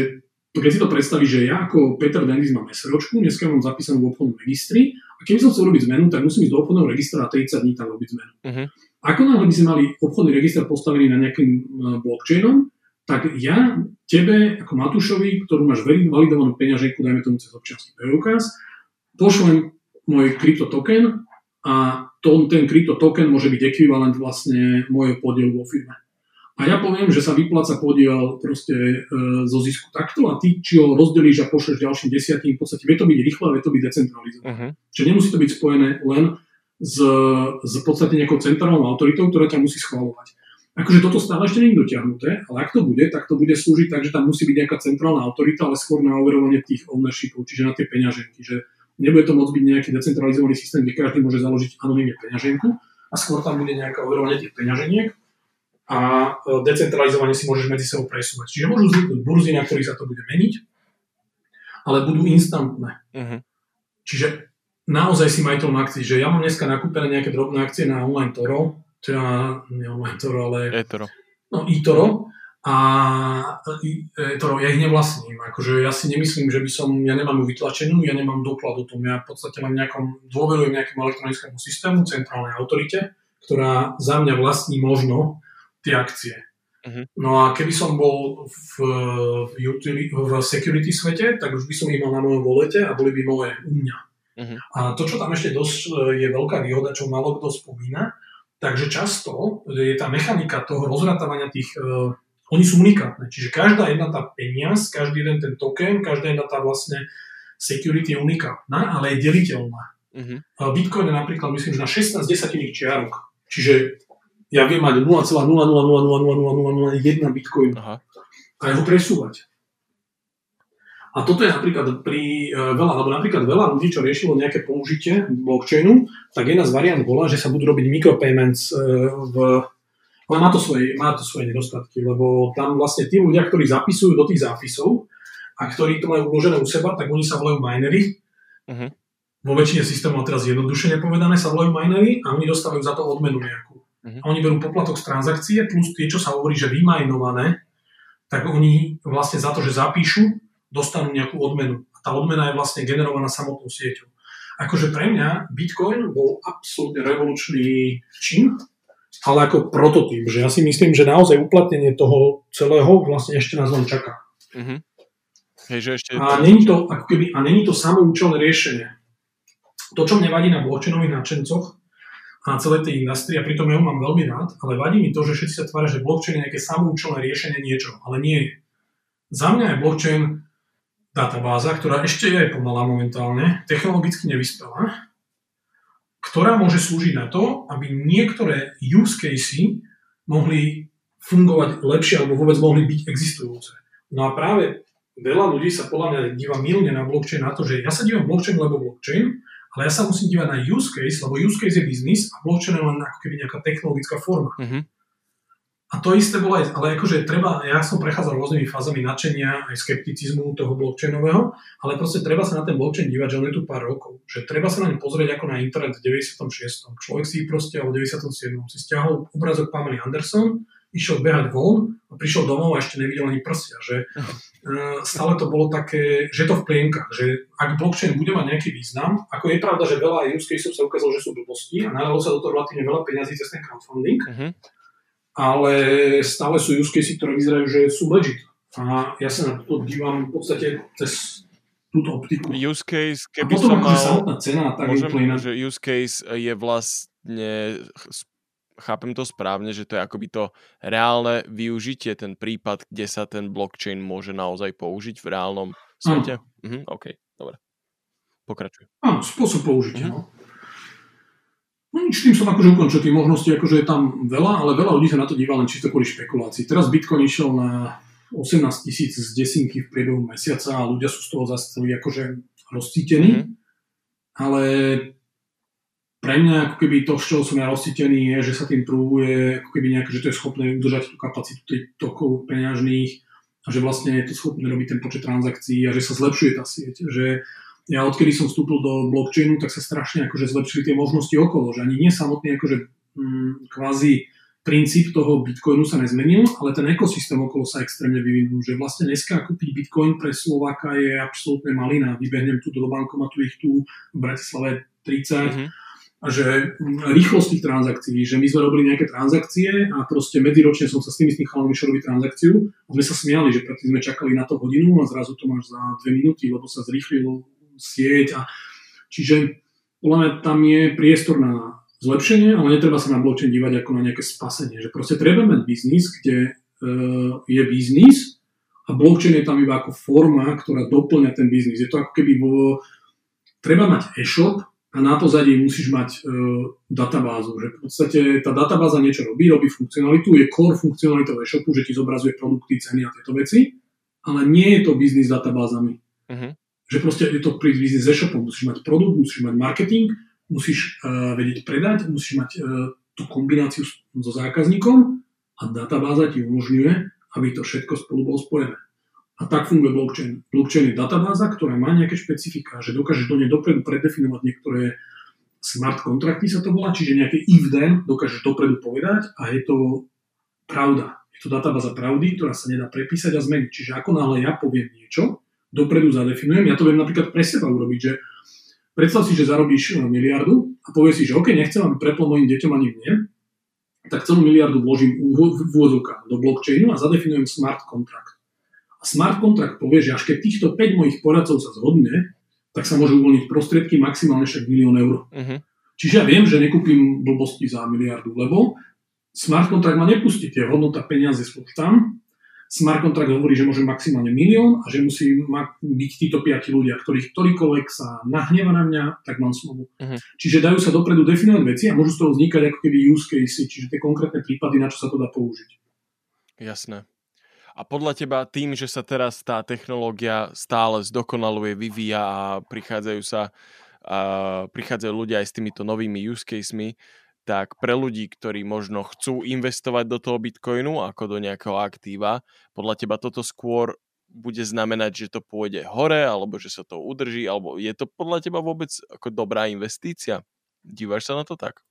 Speaker 2: keď si to predstavíš, že ja ako Peter Denis mám SROčku, dneska mám zapísanú v obchodnom registri a keby som chcel robiť zmenu, tak musím ísť do obchodného registra a 30 dní tam robiť zmenu. Uh-huh. Ako náhle by sme mali obchodný register postavený na nejakým blockchainom, tak ja tebe, ako Matúšovi, ktorú máš validovanú peňaženku, dajme tomu cez občiansky preukaz, pošlem môj krypto token a to, ten krypto token môže byť ekvivalent vlastne mojej podielu vo firme. A ja poviem, že sa vypláca podiel proste e, zo zisku takto a ty, či ho rozdelíš a pošleš ďalším desiatým, v podstate vie to byť rýchle a vie to byť decentralizované. Uh-huh. Čiže nemusí to byť spojené len s, s podstate nejakou centrálnou autoritou, ktorá ťa musí schváľovať. Akože toto stále ešte nie je dotiahnuté, ale ak to bude, tak to bude slúžiť tak, že tam musí byť nejaká centrálna autorita, ale skôr na overovanie tých ownershipov, čiže na tie peňaženky. Že nebude to môcť byť nejaký decentralizovaný systém, kde každý môže založiť anonimne peňaženku a skôr tam bude nejaké overovanie tých peňaženiek a e, decentralizovanie si môžeš medzi sebou presúvať. Čiže môžu vzniknúť burzy, na ktorých sa to bude meniť, ale budú instantné. Uh-huh. Čiže naozaj si majiteľom akcií, že ja mám dneska nakúpené nejaké drobné akcie na online Toro, teda nie online Toro, ale
Speaker 1: eToro.
Speaker 2: No, eToro. A eToro, ja ich nevlastním. Akože ja si nemyslím, že by som, ja nemám ju vytlačenú, ja nemám doklad o tom. Ja v podstate mám nejakom, dôverujem nejakému elektronickému systému, centrálnej autorite, ktorá za mňa vlastní možno tie akcie. Uh-huh. No a keby som bol v, v, utility, v security svete, tak už by som ich mal na mojom volete a boli by moje u mňa. Uh-huh. A to, čo tam ešte dosť je veľká výhoda, čo malo kto spomína, takže často je tá mechanika toho rozrátavania tých, uh, oni sú unikátne. Čiže každá jedna tá peniaz, každý jeden ten token, každá jedna tá vlastne security je unikátna, ale je deliteľná. Uh-huh. Bitcoin je napríklad, myslím, že na 16 desatiných čiarok. Čiže ja viem mať 0,0000001 bitcoin Aha. a ho presúvať. A toto je napríklad pri uh, veľa, alebo napríklad veľa ľudí, čo riešilo nejaké použitie blockchainu, tak jedna z variant bola, že sa budú robiť micropayments uh, v ale má to, svoje, má to svoje nedostatky, lebo tam vlastne tí ľudia, ktorí zapisujú do tých zápisov a ktorí to majú uložené u seba, tak oni sa volajú minery. Uh-huh. Vo väčšine systémov, teraz jednodušene povedané, sa volajú minery a oni dostávajú za to odmenu nejakú. Uh-huh. A oni berú poplatok z transakcie plus tie, čo sa hovorí, že vymajnované, tak oni vlastne za to, že zapíšu, dostanú nejakú odmenu. A tá odmena je vlastne generovaná samotnou sieťou. Akože pre mňa Bitcoin bol absolútne revolučný čin, ale ako prototyp, že ja si myslím, že naozaj uplatnenie toho celého vlastne ešte nás len čaká. Uh-huh. Hej, že ešte a, není to, ako keby, a není to samoučelné riešenie. To, čo mne vadí na blockchainových nadšencoch, a celej tej industrii a pritom ja ho mám veľmi rád, ale vadí mi to, že všetci sa tvária, že blockchain je nejaké samoučelné riešenie niečo, ale nie je. Za mňa je blockchain databáza, ktorá ešte je pomalá momentálne, technologicky nevyspelá, ktorá môže slúžiť na to, aby niektoré use casey mohli fungovať lepšie alebo vôbec mohli byť existujúce. No a práve veľa ľudí sa podľa mňa díva milne na blockchain na to, že ja sa dívam blockchain, lebo blockchain, ale ja sa musím dívať na use case, lebo use case je biznis a blockchain je len ako keby nejaká technologická forma. Uh-huh. A to isté bolo aj, ale akože treba, ja som prechádzal rôznymi fázami nadšenia aj skepticizmu toho blockchainového, ale proste treba sa na ten blockchain dívať, že on je tu pár rokov. Že treba sa na ňu pozrieť ako na internet v 96. Človek si proste, alebo 97. si stiahol obrazok Pamely Anderson, išiel behať von a prišiel domov a ešte nevidel ani prsia. Že uh, stále to bolo také, že to v plienkach, že ak blockchain bude mať nejaký význam, ako je pravda, že veľa use cases sa ukázalo, že sú blbosti a nalilo sa do toho relatívne veľa peňazí cez ten crowdfunding, uh-huh. Ale stále sú use cases, ktoré vyzerajú, že sú legit. A ja sa na to dívam v podstate cez túto optiku.
Speaker 1: Use case, keby som
Speaker 2: akože mal... samotná cena, tak
Speaker 1: môžem, je že use case je vlastne chápem to správne, že to je akoby to reálne využitie, ten prípad, kde sa ten blockchain môže naozaj použiť v reálnom svete? Mhm, OK, dobre. Pokračuj.
Speaker 2: Áno, spôsob použitia. Uh-huh. No nič, tým som akože ukončil tých možností, akože je tam veľa, ale veľa ľudí sa na to díva len čisto kvôli špekulácii. Teraz Bitcoin išiel na 18 tisíc z desinky v priebehu mesiaca a ľudia sú z toho zase akože rozcítení. Mm-hmm. Ale pre mňa ako keby to, z čoho som ja rozcítený, je, že sa tým prúvuje, ako keby nejak, že to je schopné udržať tú kapacitu tých tokov peňažných a že vlastne je to schopné robiť ten počet transakcií a že sa zlepšuje tá sieť. Že ja odkedy som vstúpil do blockchainu, tak sa strašne akože zlepšili tie možnosti okolo, že ani nie samotný akože mm, kvázi princíp toho bitcoinu sa nezmenil, ale ten ekosystém okolo sa extrémne vyvinul, že vlastne dneska kúpiť bitcoin pre Slováka je absolútne malina. Vybehnem tu do bankomatu ich tu v Bratislave 30, mm-hmm a že rýchlosť tých transakcií, že my sme robili nejaké transakcie a proste medziročne som sa s tými s tým chalom išiel robiť transakciu a sme sa smiali, že predtým sme čakali na to hodinu a zrazu to máš za dve minúty, lebo sa zrýchlilo sieť a čiže podľa mňa tam je priestor na zlepšenie, ale netreba sa na blockchain dívať ako na nejaké spasenie, že proste treba mať biznis, kde uh, je biznis a blockchain je tam iba ako forma, ktorá doplňa ten biznis. Je to ako keby vo, treba mať e-shop, a na pozadí musíš mať e, databázu. Že v podstate tá databáza niečo robí, robí funkcionalitu, je core funkcionalitou e-shopu, že ti zobrazuje produkty, ceny a tieto veci, ale nie je to biznis s databázami. Uh-huh. Že proste je to pri biznis s e-shopom. Musíš mať produkt, musíš mať marketing, musíš uh, vedieť predať, musíš mať uh, tú kombináciu so zákazníkom a databáza ti umožňuje, aby to všetko spolu bolo spojené. A tak funguje blockchain. Blockchain je databáza, ktorá má nejaké špecifika, že dokáže do nej dopredu predefinovať niektoré smart kontrakty sa to volá, čiže nejaké if then dokážeš dopredu povedať a je to pravda. Je to databáza pravdy, ktorá sa nedá prepísať a zmeniť. Čiže ako náhle ja poviem niečo, dopredu zadefinujem, ja to viem napríklad pre seba urobiť, že predstav si, že zarobíš e, miliardu a povieš si, že OK, nechcem, aby preplo mojim deťom ani mne, tak celú miliardu vložím v úvodzovkách do blockchainu a zadefinujem smart kontrakt. A smart contract povie, že až keď týchto 5 mojich poradcov sa zhodne, tak sa môžu uvoľniť prostriedky maximálne však milión eur. Uh-huh. Čiže ja viem, že nekúpim blbosti za miliardu, lebo smart contract ma nepustí, tie hodnota peniaze sú tam. Smart contract hovorí, že môže maximálne milión a že musí byť títo piati ľudia, ktorých ktorýkoľvek sa nahneva na mňa, tak mám slovo. Uh-huh. Čiže dajú sa dopredu definovať veci a môžu z toho vznikať ako keby use case, čiže tie konkrétne prípady, na čo sa to dá použiť.
Speaker 1: Jasné. A podľa teba tým, že sa teraz tá technológia stále zdokonaluje, vyvíja a prichádzajú sa a prichádzajú ľudia aj s týmito novými use casemi, tak pre ľudí, ktorí možno chcú investovať do toho Bitcoinu ako do nejakého aktíva, podľa teba toto skôr bude znamenať, že to pôjde hore, alebo že sa to udrží, alebo je to podľa teba vôbec ako dobrá investícia? Dívaš sa na to tak?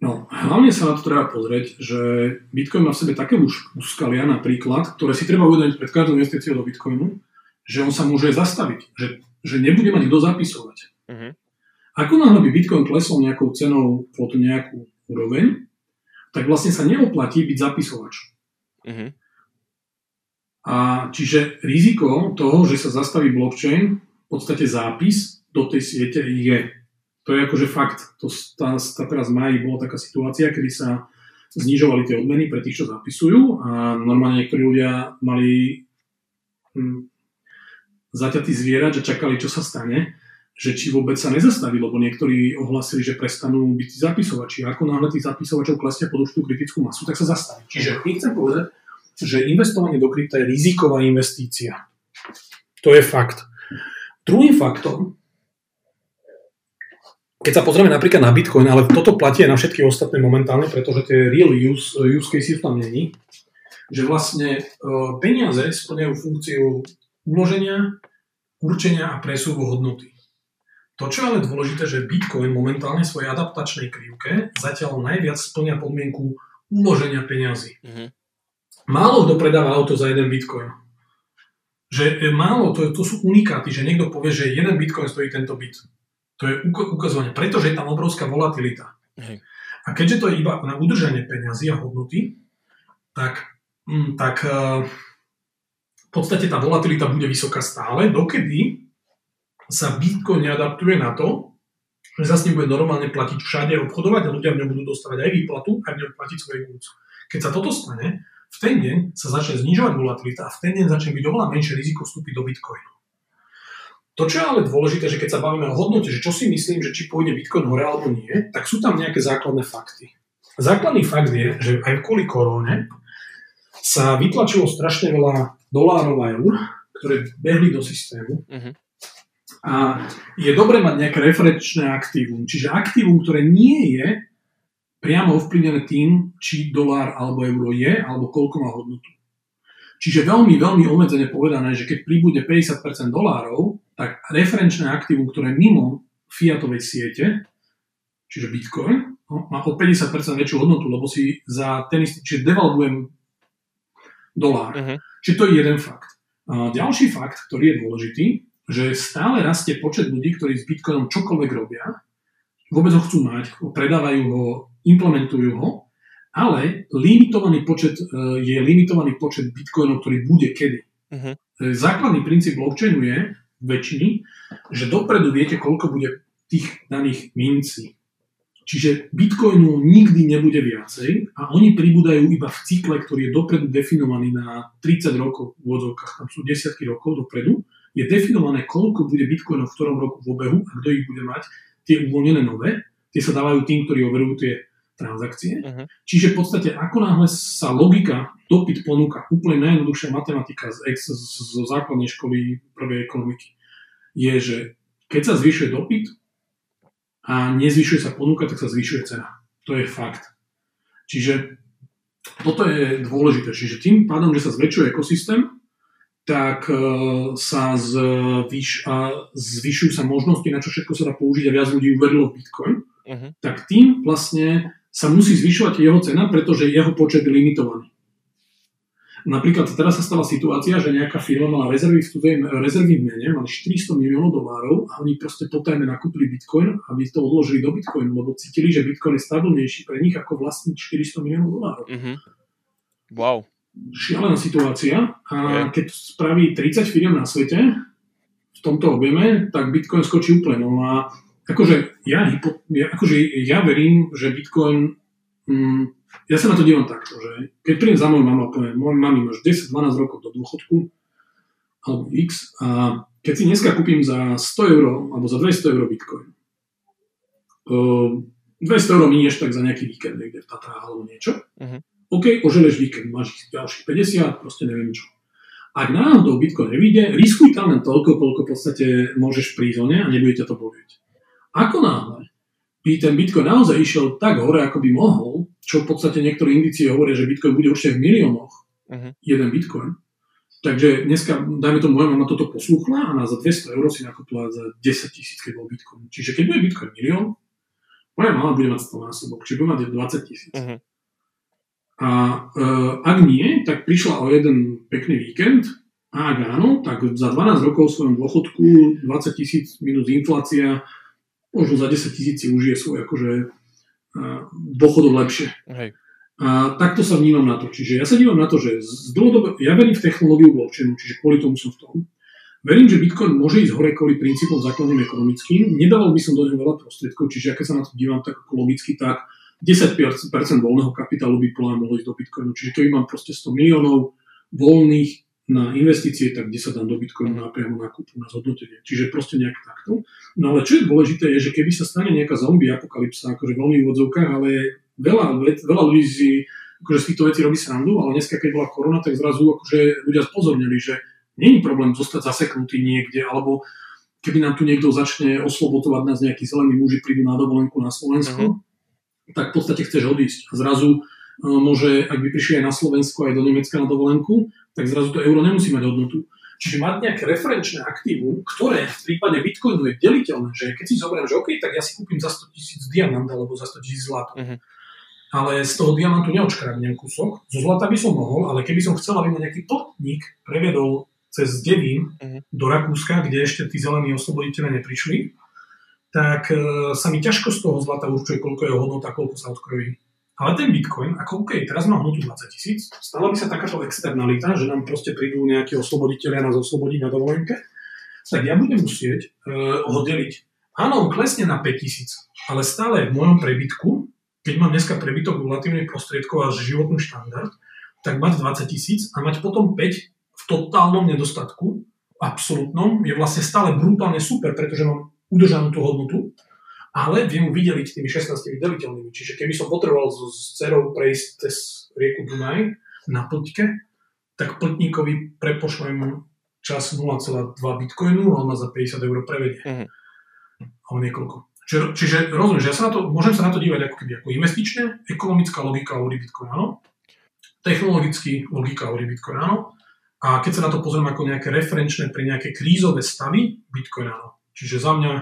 Speaker 2: No, hlavne sa na to treba pozrieť, že Bitcoin má v sebe také úskalia napríklad, ktoré si treba uvedomiť pred každou investíciou do Bitcoinu, že on sa môže zastaviť, že, že nebude mať kto zapisovať. Uh-huh. Ako náhle by Bitcoin klesol nejakou cenou pod nejakú úroveň, tak vlastne sa neoplatí byť zapisovač. Uh-huh. A čiže riziko toho, že sa zastaví blockchain, v podstate zápis do tej siete je. To To je akože fakt. To, tá, tá teraz v maji bola taká situácia, kedy sa znižovali tie odmeny pre tých, čo zapisujú a normálne niektorí ľudia mali hm, zaťatý zvierat, že čakali, čo sa stane, že či vôbec sa nezastaví, lebo niektorí ohlasili, že prestanú byť zapisovači. Ako náhle tých zapisovačov klesia pod určitú kritickú masu, tak sa zastaví. Čiže my chcem povedať, že investovanie do krypta je riziková investícia. To je fakt. Druhým faktom, keď sa pozrieme napríklad na Bitcoin, ale toto platí aj na všetky ostatné momentálne, pretože tie real use, use cases tam není, že vlastne e, peniaze splňajú funkciu uloženia, určenia a presúvu hodnoty. To, čo je ale dôležité, že Bitcoin momentálne svojej adaptačnej krivke zatiaľ najviac splňa podmienku uloženia peňazí. Mm-hmm. Málo kto predáva auto za jeden Bitcoin. Že e, málo, to, to sú unikáty, že niekto povie, že jeden Bitcoin stojí tento bit. To je ukazovanie, pretože je tam obrovská volatilita. Mm-hmm. A keďže to je iba na udržanie peňazí a hodnoty, tak, mm, tak uh, v podstate tá volatilita bude vysoká stále, dokedy sa Bitcoin neadaptuje na to, že sa s ním bude normálne platiť všade, obchodovať a ľudia v ňom budú dostávať aj výplatu a v platiť svoje goods. Keď sa toto stane, v ten deň sa začne znižovať volatilita a v ten deň začne byť oveľa menšie riziko vstúpiť do Bitcoinu. To, čo je ale dôležité, že keď sa bavíme o hodnote, že čo si myslím, že či pôjde Bitcoin hore alebo nie, tak sú tam nejaké základné fakty. Základný fakt je, že aj kvôli koróne sa vytlačilo strašne veľa dolárov a eur, ktoré behli do systému. Uh-huh. A je dobre mať nejaké referenčné aktívum. Čiže aktívum, ktoré nie je priamo ovplyvnené tým, či dolár alebo euro je, alebo koľko má hodnotu. Čiže veľmi, veľmi obmedzene povedané, že keď príbude 50% dolárov, tak referenčné aktívum, ktoré je mimo fiatovej siete, čiže Bitcoin, no, má o 50% väčšiu hodnotu, lebo si za ten istý, čiže devalvujem dolár. Uh-huh. Čiže to je jeden fakt. A ďalší fakt, ktorý je dôležitý, že stále rastie počet ľudí, ktorí s Bitcoinom čokoľvek robia, vôbec ho chcú mať, predávajú ho, implementujú ho, ale limitovaný počet, e, je limitovaný počet Bitcoinov, ktorý bude kedy. Uh-huh. Základný princíp blockchainu je väčšiny, že dopredu viete, koľko bude tých daných mincí. Čiže Bitcoinu nikdy nebude viacej a oni pribúdajú iba v cykle, ktorý je dopredu definovaný na 30 rokov v odzovkách, tam sú desiatky rokov dopredu. Je definované, koľko bude Bitcoinov v ktorom roku v obehu a kto ich bude mať. Tie uvoľnené nové, tie sa dávajú tým, ktorí overujú tie transakcie. Uh-huh. Čiže v podstate ako náhle sa logika dopyt ponúka, úplne najjednoduchšia matematika z, z, zo základnej školy prvej ekonomiky, je, že keď sa zvyšuje dopyt, a nezvyšuje sa ponuka, tak sa zvyšuje cena. To je fakt. Čiže toto je dôležité. Čiže tým pádom, že sa zväčšuje ekosystém, tak e, sa zvyš, a zvyšujú sa možnosti, na čo všetko sa dá použiť a viac ľudí uverilo v Bitcoin, uh-huh. tak tým vlastne sa musí zvyšovať jeho cena, pretože jeho počet je limitovaný. Napríklad teraz sa stala situácia, že nejaká firma mala rezervy v, cudzej, rezervy v mene, mali 400 miliónov dolárov a oni proste potajme nakúpili Bitcoin, aby to odložili do Bitcoinu, lebo cítili, že Bitcoin je stabilnejší pre nich ako vlastniť 400 miliónov dolárov. Mm-hmm.
Speaker 1: Wow.
Speaker 2: Šialená situácia a keď spraví 30 firm na svete v tomto objeme, tak Bitcoin skočí úplne. No a akože ja, ja, akože ja verím, že Bitcoin mm, ja sa na to dívam takto, že keď prídem za mojou mamou a poviem, môj mami máš 10-12 rokov do dôchodku, alebo x, a keď si dneska kúpim za 100 eur, alebo za 200 eur bitcoin, uh, 200 eur minieš tak za nejaký víkend niekde v Tatrách alebo niečo, uh-huh. OK, oželeš víkend, máš ďalších 50, proste neviem čo. Ak náhodou Bitcoin nevíde, riskuj tam len toľko, koľko v podstate môžeš prísť a nebude ťa to bolieť. Ako náhle by ten Bitcoin naozaj išiel tak hore, ako by mohol, čo v podstate niektorí indície hovoria, že Bitcoin bude určite v miliónoch, uh-huh. jeden Bitcoin. Takže dneska, dajme tomu, moja mama toto poslúchla a na za 200 eur si nakúpila za 10 tisíc, keď bol Bitcoin. Čiže keď bude Bitcoin milión, moja mama bude mať 100 násobok, čiže bude mať 20 tisíc. Uh-huh. A e, ak nie, tak prišla o jeden pekný víkend a ak áno, tak za 12 rokov v svojom dôchodku 20 tisíc minus inflácia, možno za 10 tisíc si užije svoj akože dôchodov lepšie. Hej. A takto sa vnímam na to. Čiže ja sa dívam na to, že z dlhodobe, ja verím v technológiu blockchainu, čiže kvôli tomu som v tom. Verím, že Bitcoin môže ísť hore kvôli princípom základným ekonomickým. Nedával by som do neho veľa prostriedkov, čiže keď sa na to dívam tak logicky, tak 10% voľného kapitálu by plne mohlo ísť do Bitcoinu. Čiže keby mám proste 100 miliónov voľných na investície, tak kde sa dám do Bitcoinu na priamo nákupu, na zhodnotenie. Čiže proste nejak takto. No ale čo je dôležité je, že keby sa stane nejaká zombie apokalypsa, akože veľmi v odzovkách, ale veľa, veľa ľudí si akože z týchto vecí robí srandu, ale dneska, keď bola korona, tak zrazu akože ľudia spozornili, že není problém zostať zaseknutý niekde, alebo keby nám tu niekto začne oslobotovať nás nejakí zelení muži, prídu na dovolenku na Slovensku, uh-huh. Tak v podstate chceš odísť. A zrazu môže, ak by prišli aj na Slovensku, aj do Nemecka na dovolenku, tak zrazu to euro nemusí mať hodnotu. Čiže mať nejaké referenčné aktívum, ktoré v prípade Bitcoinu je deliteľné, že keď si zoberiem, že OK, tak ja si kúpim za 100 tisíc diamant alebo za 100 tisíc zlata. Uh-huh. Ale z toho diamantu neočkradnem kúsok. Zo zlata by som mohol, ale keby som chcel, aby ma nejaký potník prevedol cez Devín uh-huh. do Rakúska, kde ešte tí zelení osloboditeľe neprišli, tak e, sa mi ťažko z toho zlata určuje, koľko je hodnota, koľko sa odkrojí. Ale ten Bitcoin, ako OK, teraz má hodnotu 20 tisíc, stala by sa takáto externalita, že nám proste prídu nejakí osloboditeľia nás oslobodiť na dovolenke, tak ja budem musieť uh, ho deliť. Áno, on klesne na 5 tisíc, ale stále v mojom prebytku, keď mám dneska prebytok volatívnych prostriedkov a životný štandard, tak mať 20 tisíc a mať potom 5 v totálnom nedostatku, absolútnom, je vlastne stále brutálne super, pretože mám udržanú tú hodnotu ale viem ju vydeliť tými 16 deliteľnými. Čiže keby som potreboval so, s cerou prejsť cez rieku Dunaj na plťke, tak pltníkovi prepošlem čas 0,2 bitcoinu a on ma za 50 eur prevedie. Uh-huh. Ale niekoľko. Čiže, čiže rozumieš, ja sa na to, môžem sa na to dívať ako keby ako investične, ekonomická logika hovorí Bitcoin, áno. Technologicky logika hovorí Bitcoin, áno. A keď sa na to pozriem ako nejaké referenčné pre nejaké krízové stavy, Bitcoin áno. Čiže za mňa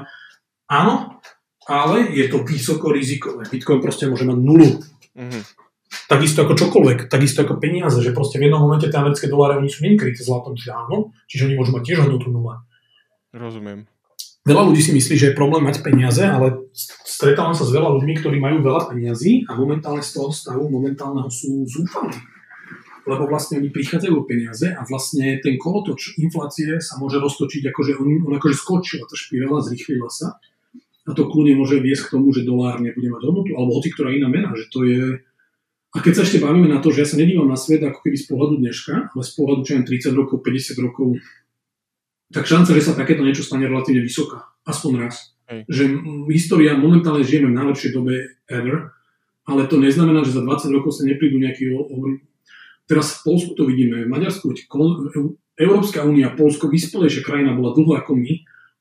Speaker 2: áno, ale je to vysoko rizikové. Bitcoin proste môže mať nulu. Mm-hmm. Takisto ako čokoľvek, takisto ako peniaze, že proste v jednom momente tie americké doláre oni sú nekryté zlatom, čiže áno, čiže oni môžu mať tiež hodnotu nula.
Speaker 1: Rozumiem.
Speaker 2: Veľa ľudí si myslí, že je problém mať peniaze, ale stretávam sa s veľa ľuďmi, ktorí majú veľa peniazí a momentálne z toho stavu momentálneho sú zúfali. Lebo vlastne oni prichádzajú o peniaze a vlastne ten kolotoč inflácie sa môže roztočiť, akože on, on akože skočila tá špirála, zrýchlila sa a to kľudne môže viesť k tomu, že dolár nebude mať hodnotu, alebo hoci ktorá iná mena, že to je... A keď sa ešte bavíme na to, že ja sa nedívam na svet ako keby z pohľadu dneška, ale z pohľadu čo 30 rokov, 50 rokov, tak šanca, že sa takéto niečo stane relatívne vysoká. Aspoň raz. Hej. Že história, momentálne žijeme v najlepšej dobe ever, ale to neznamená, že za 20 rokov sa neprídu nejaký obr... Teraz v Polsku to vidíme, v Maďarsku, Európska únia, Polsko, vyspelejšia krajina bola dlho ako my,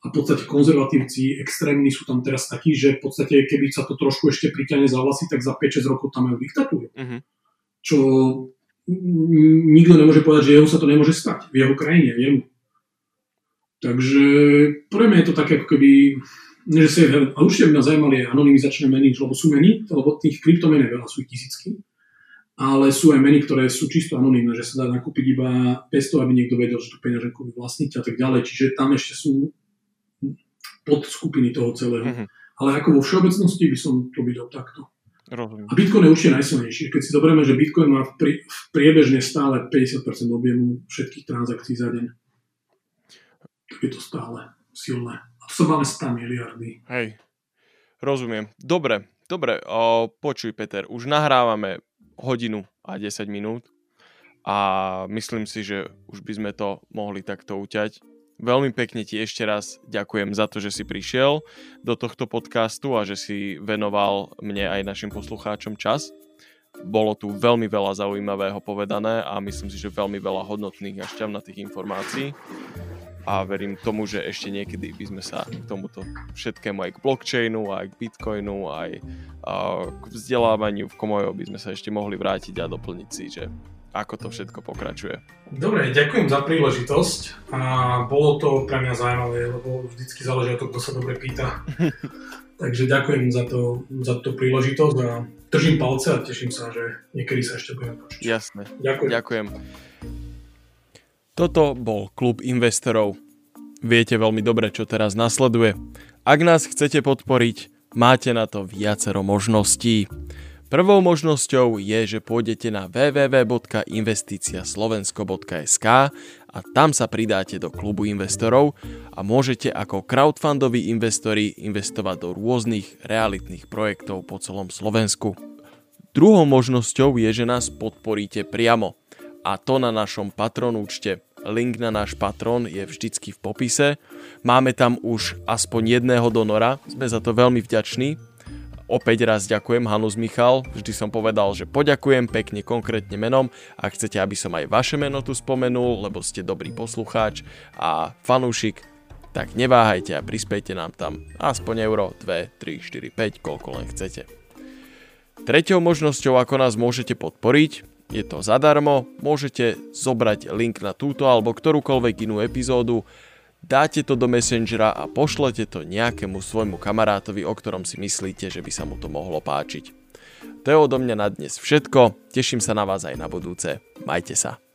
Speaker 2: a v podstate konzervatívci extrémni sú tam teraz takí, že v podstate keby sa to trošku ešte priťane za vlasy, tak za 5-6 rokov tam majú diktatúru. Uh-huh. Čo nikto nemôže povedať, že jeho sa to nemôže stať v jeho krajine, jemu. Takže pre mňa je to také ako keby, že si, a určite by ma zaujímali anonymizačné meny, lebo sú meny, lebo tých kryptomien je veľa, sú tisícky, ale sú aj meny, ktoré sú čisto anonimné, že sa dá nakúpiť iba bez toho, aby niekto vedel, že tú peňaženku vlastníte a tak ďalej. Čiže tam ešte sú podskupiny toho celého. Mm-hmm. Ale ako vo všeobecnosti by som to videl takto. Rozumiem. A Bitcoin je určite najsilnejší. Keď si zoberieme, že Bitcoin má v, pri, v priebežne stále 50% objemu všetkých transakcií za deň, tak je to stále silné. A to sa máme 100 miliardy.
Speaker 1: Hej, rozumiem. Dobre, dobre. O, počuj, Peter, už nahrávame hodinu a 10 minút a myslím si, že už by sme to mohli takto uťať. Veľmi pekne ti ešte raz ďakujem za to, že si prišiel do tohto podcastu a že si venoval mne aj našim poslucháčom čas. Bolo tu veľmi veľa zaujímavého povedané a myslím si, že veľmi veľa hodnotných a šťavnatých informácií. A verím tomu, že ešte niekedy by sme sa k tomuto všetkému aj k blockchainu, aj k bitcoinu, aj k vzdelávaniu v Komojo by sme sa ešte mohli vrátiť a doplniť si, že ako to všetko pokračuje.
Speaker 2: Dobre, ďakujem za príležitosť a bolo to pre mňa zaujímavé, lebo vždycky záleží o to, kto sa dobre pýta. [laughs] Takže ďakujem za, to, za tú príležitosť a držím palce a teším sa, že niekedy sa ešte budeme počuť.
Speaker 1: Jasné.
Speaker 2: Ďakujem.
Speaker 1: ďakujem. Toto bol klub investorov. Viete veľmi dobre, čo teraz nasleduje. Ak nás chcete podporiť, máte na to viacero možností. Prvou možnosťou je, že pôjdete na www.investiciaslovensko.sk a tam sa pridáte do klubu investorov a môžete ako crowdfundoví investori investovať do rôznych realitných projektov po celom Slovensku. Druhou možnosťou je, že nás podporíte priamo a to na našom patron účte. Link na náš patron je vždycky v popise. Máme tam už aspoň jedného donora, sme za to veľmi vďační Opäť raz ďakujem Hanus Michal, vždy som povedal, že poďakujem pekne konkrétne menom. Ak chcete, aby som aj vaše meno tu spomenul, lebo ste dobrý poslucháč a fanúšik, tak neváhajte a prispejte nám tam aspoň euro, 2, 3, 4, 5, koľko len chcete. Treťou možnosťou, ako nás môžete podporiť, je to zadarmo, môžete zobrať link na túto alebo ktorúkoľvek inú epizódu dáte to do Messengera a pošlete to nejakému svojmu kamarátovi, o ktorom si myslíte, že by sa mu to mohlo páčiť. To je odo mňa na dnes všetko, teším sa na vás aj na budúce, majte sa.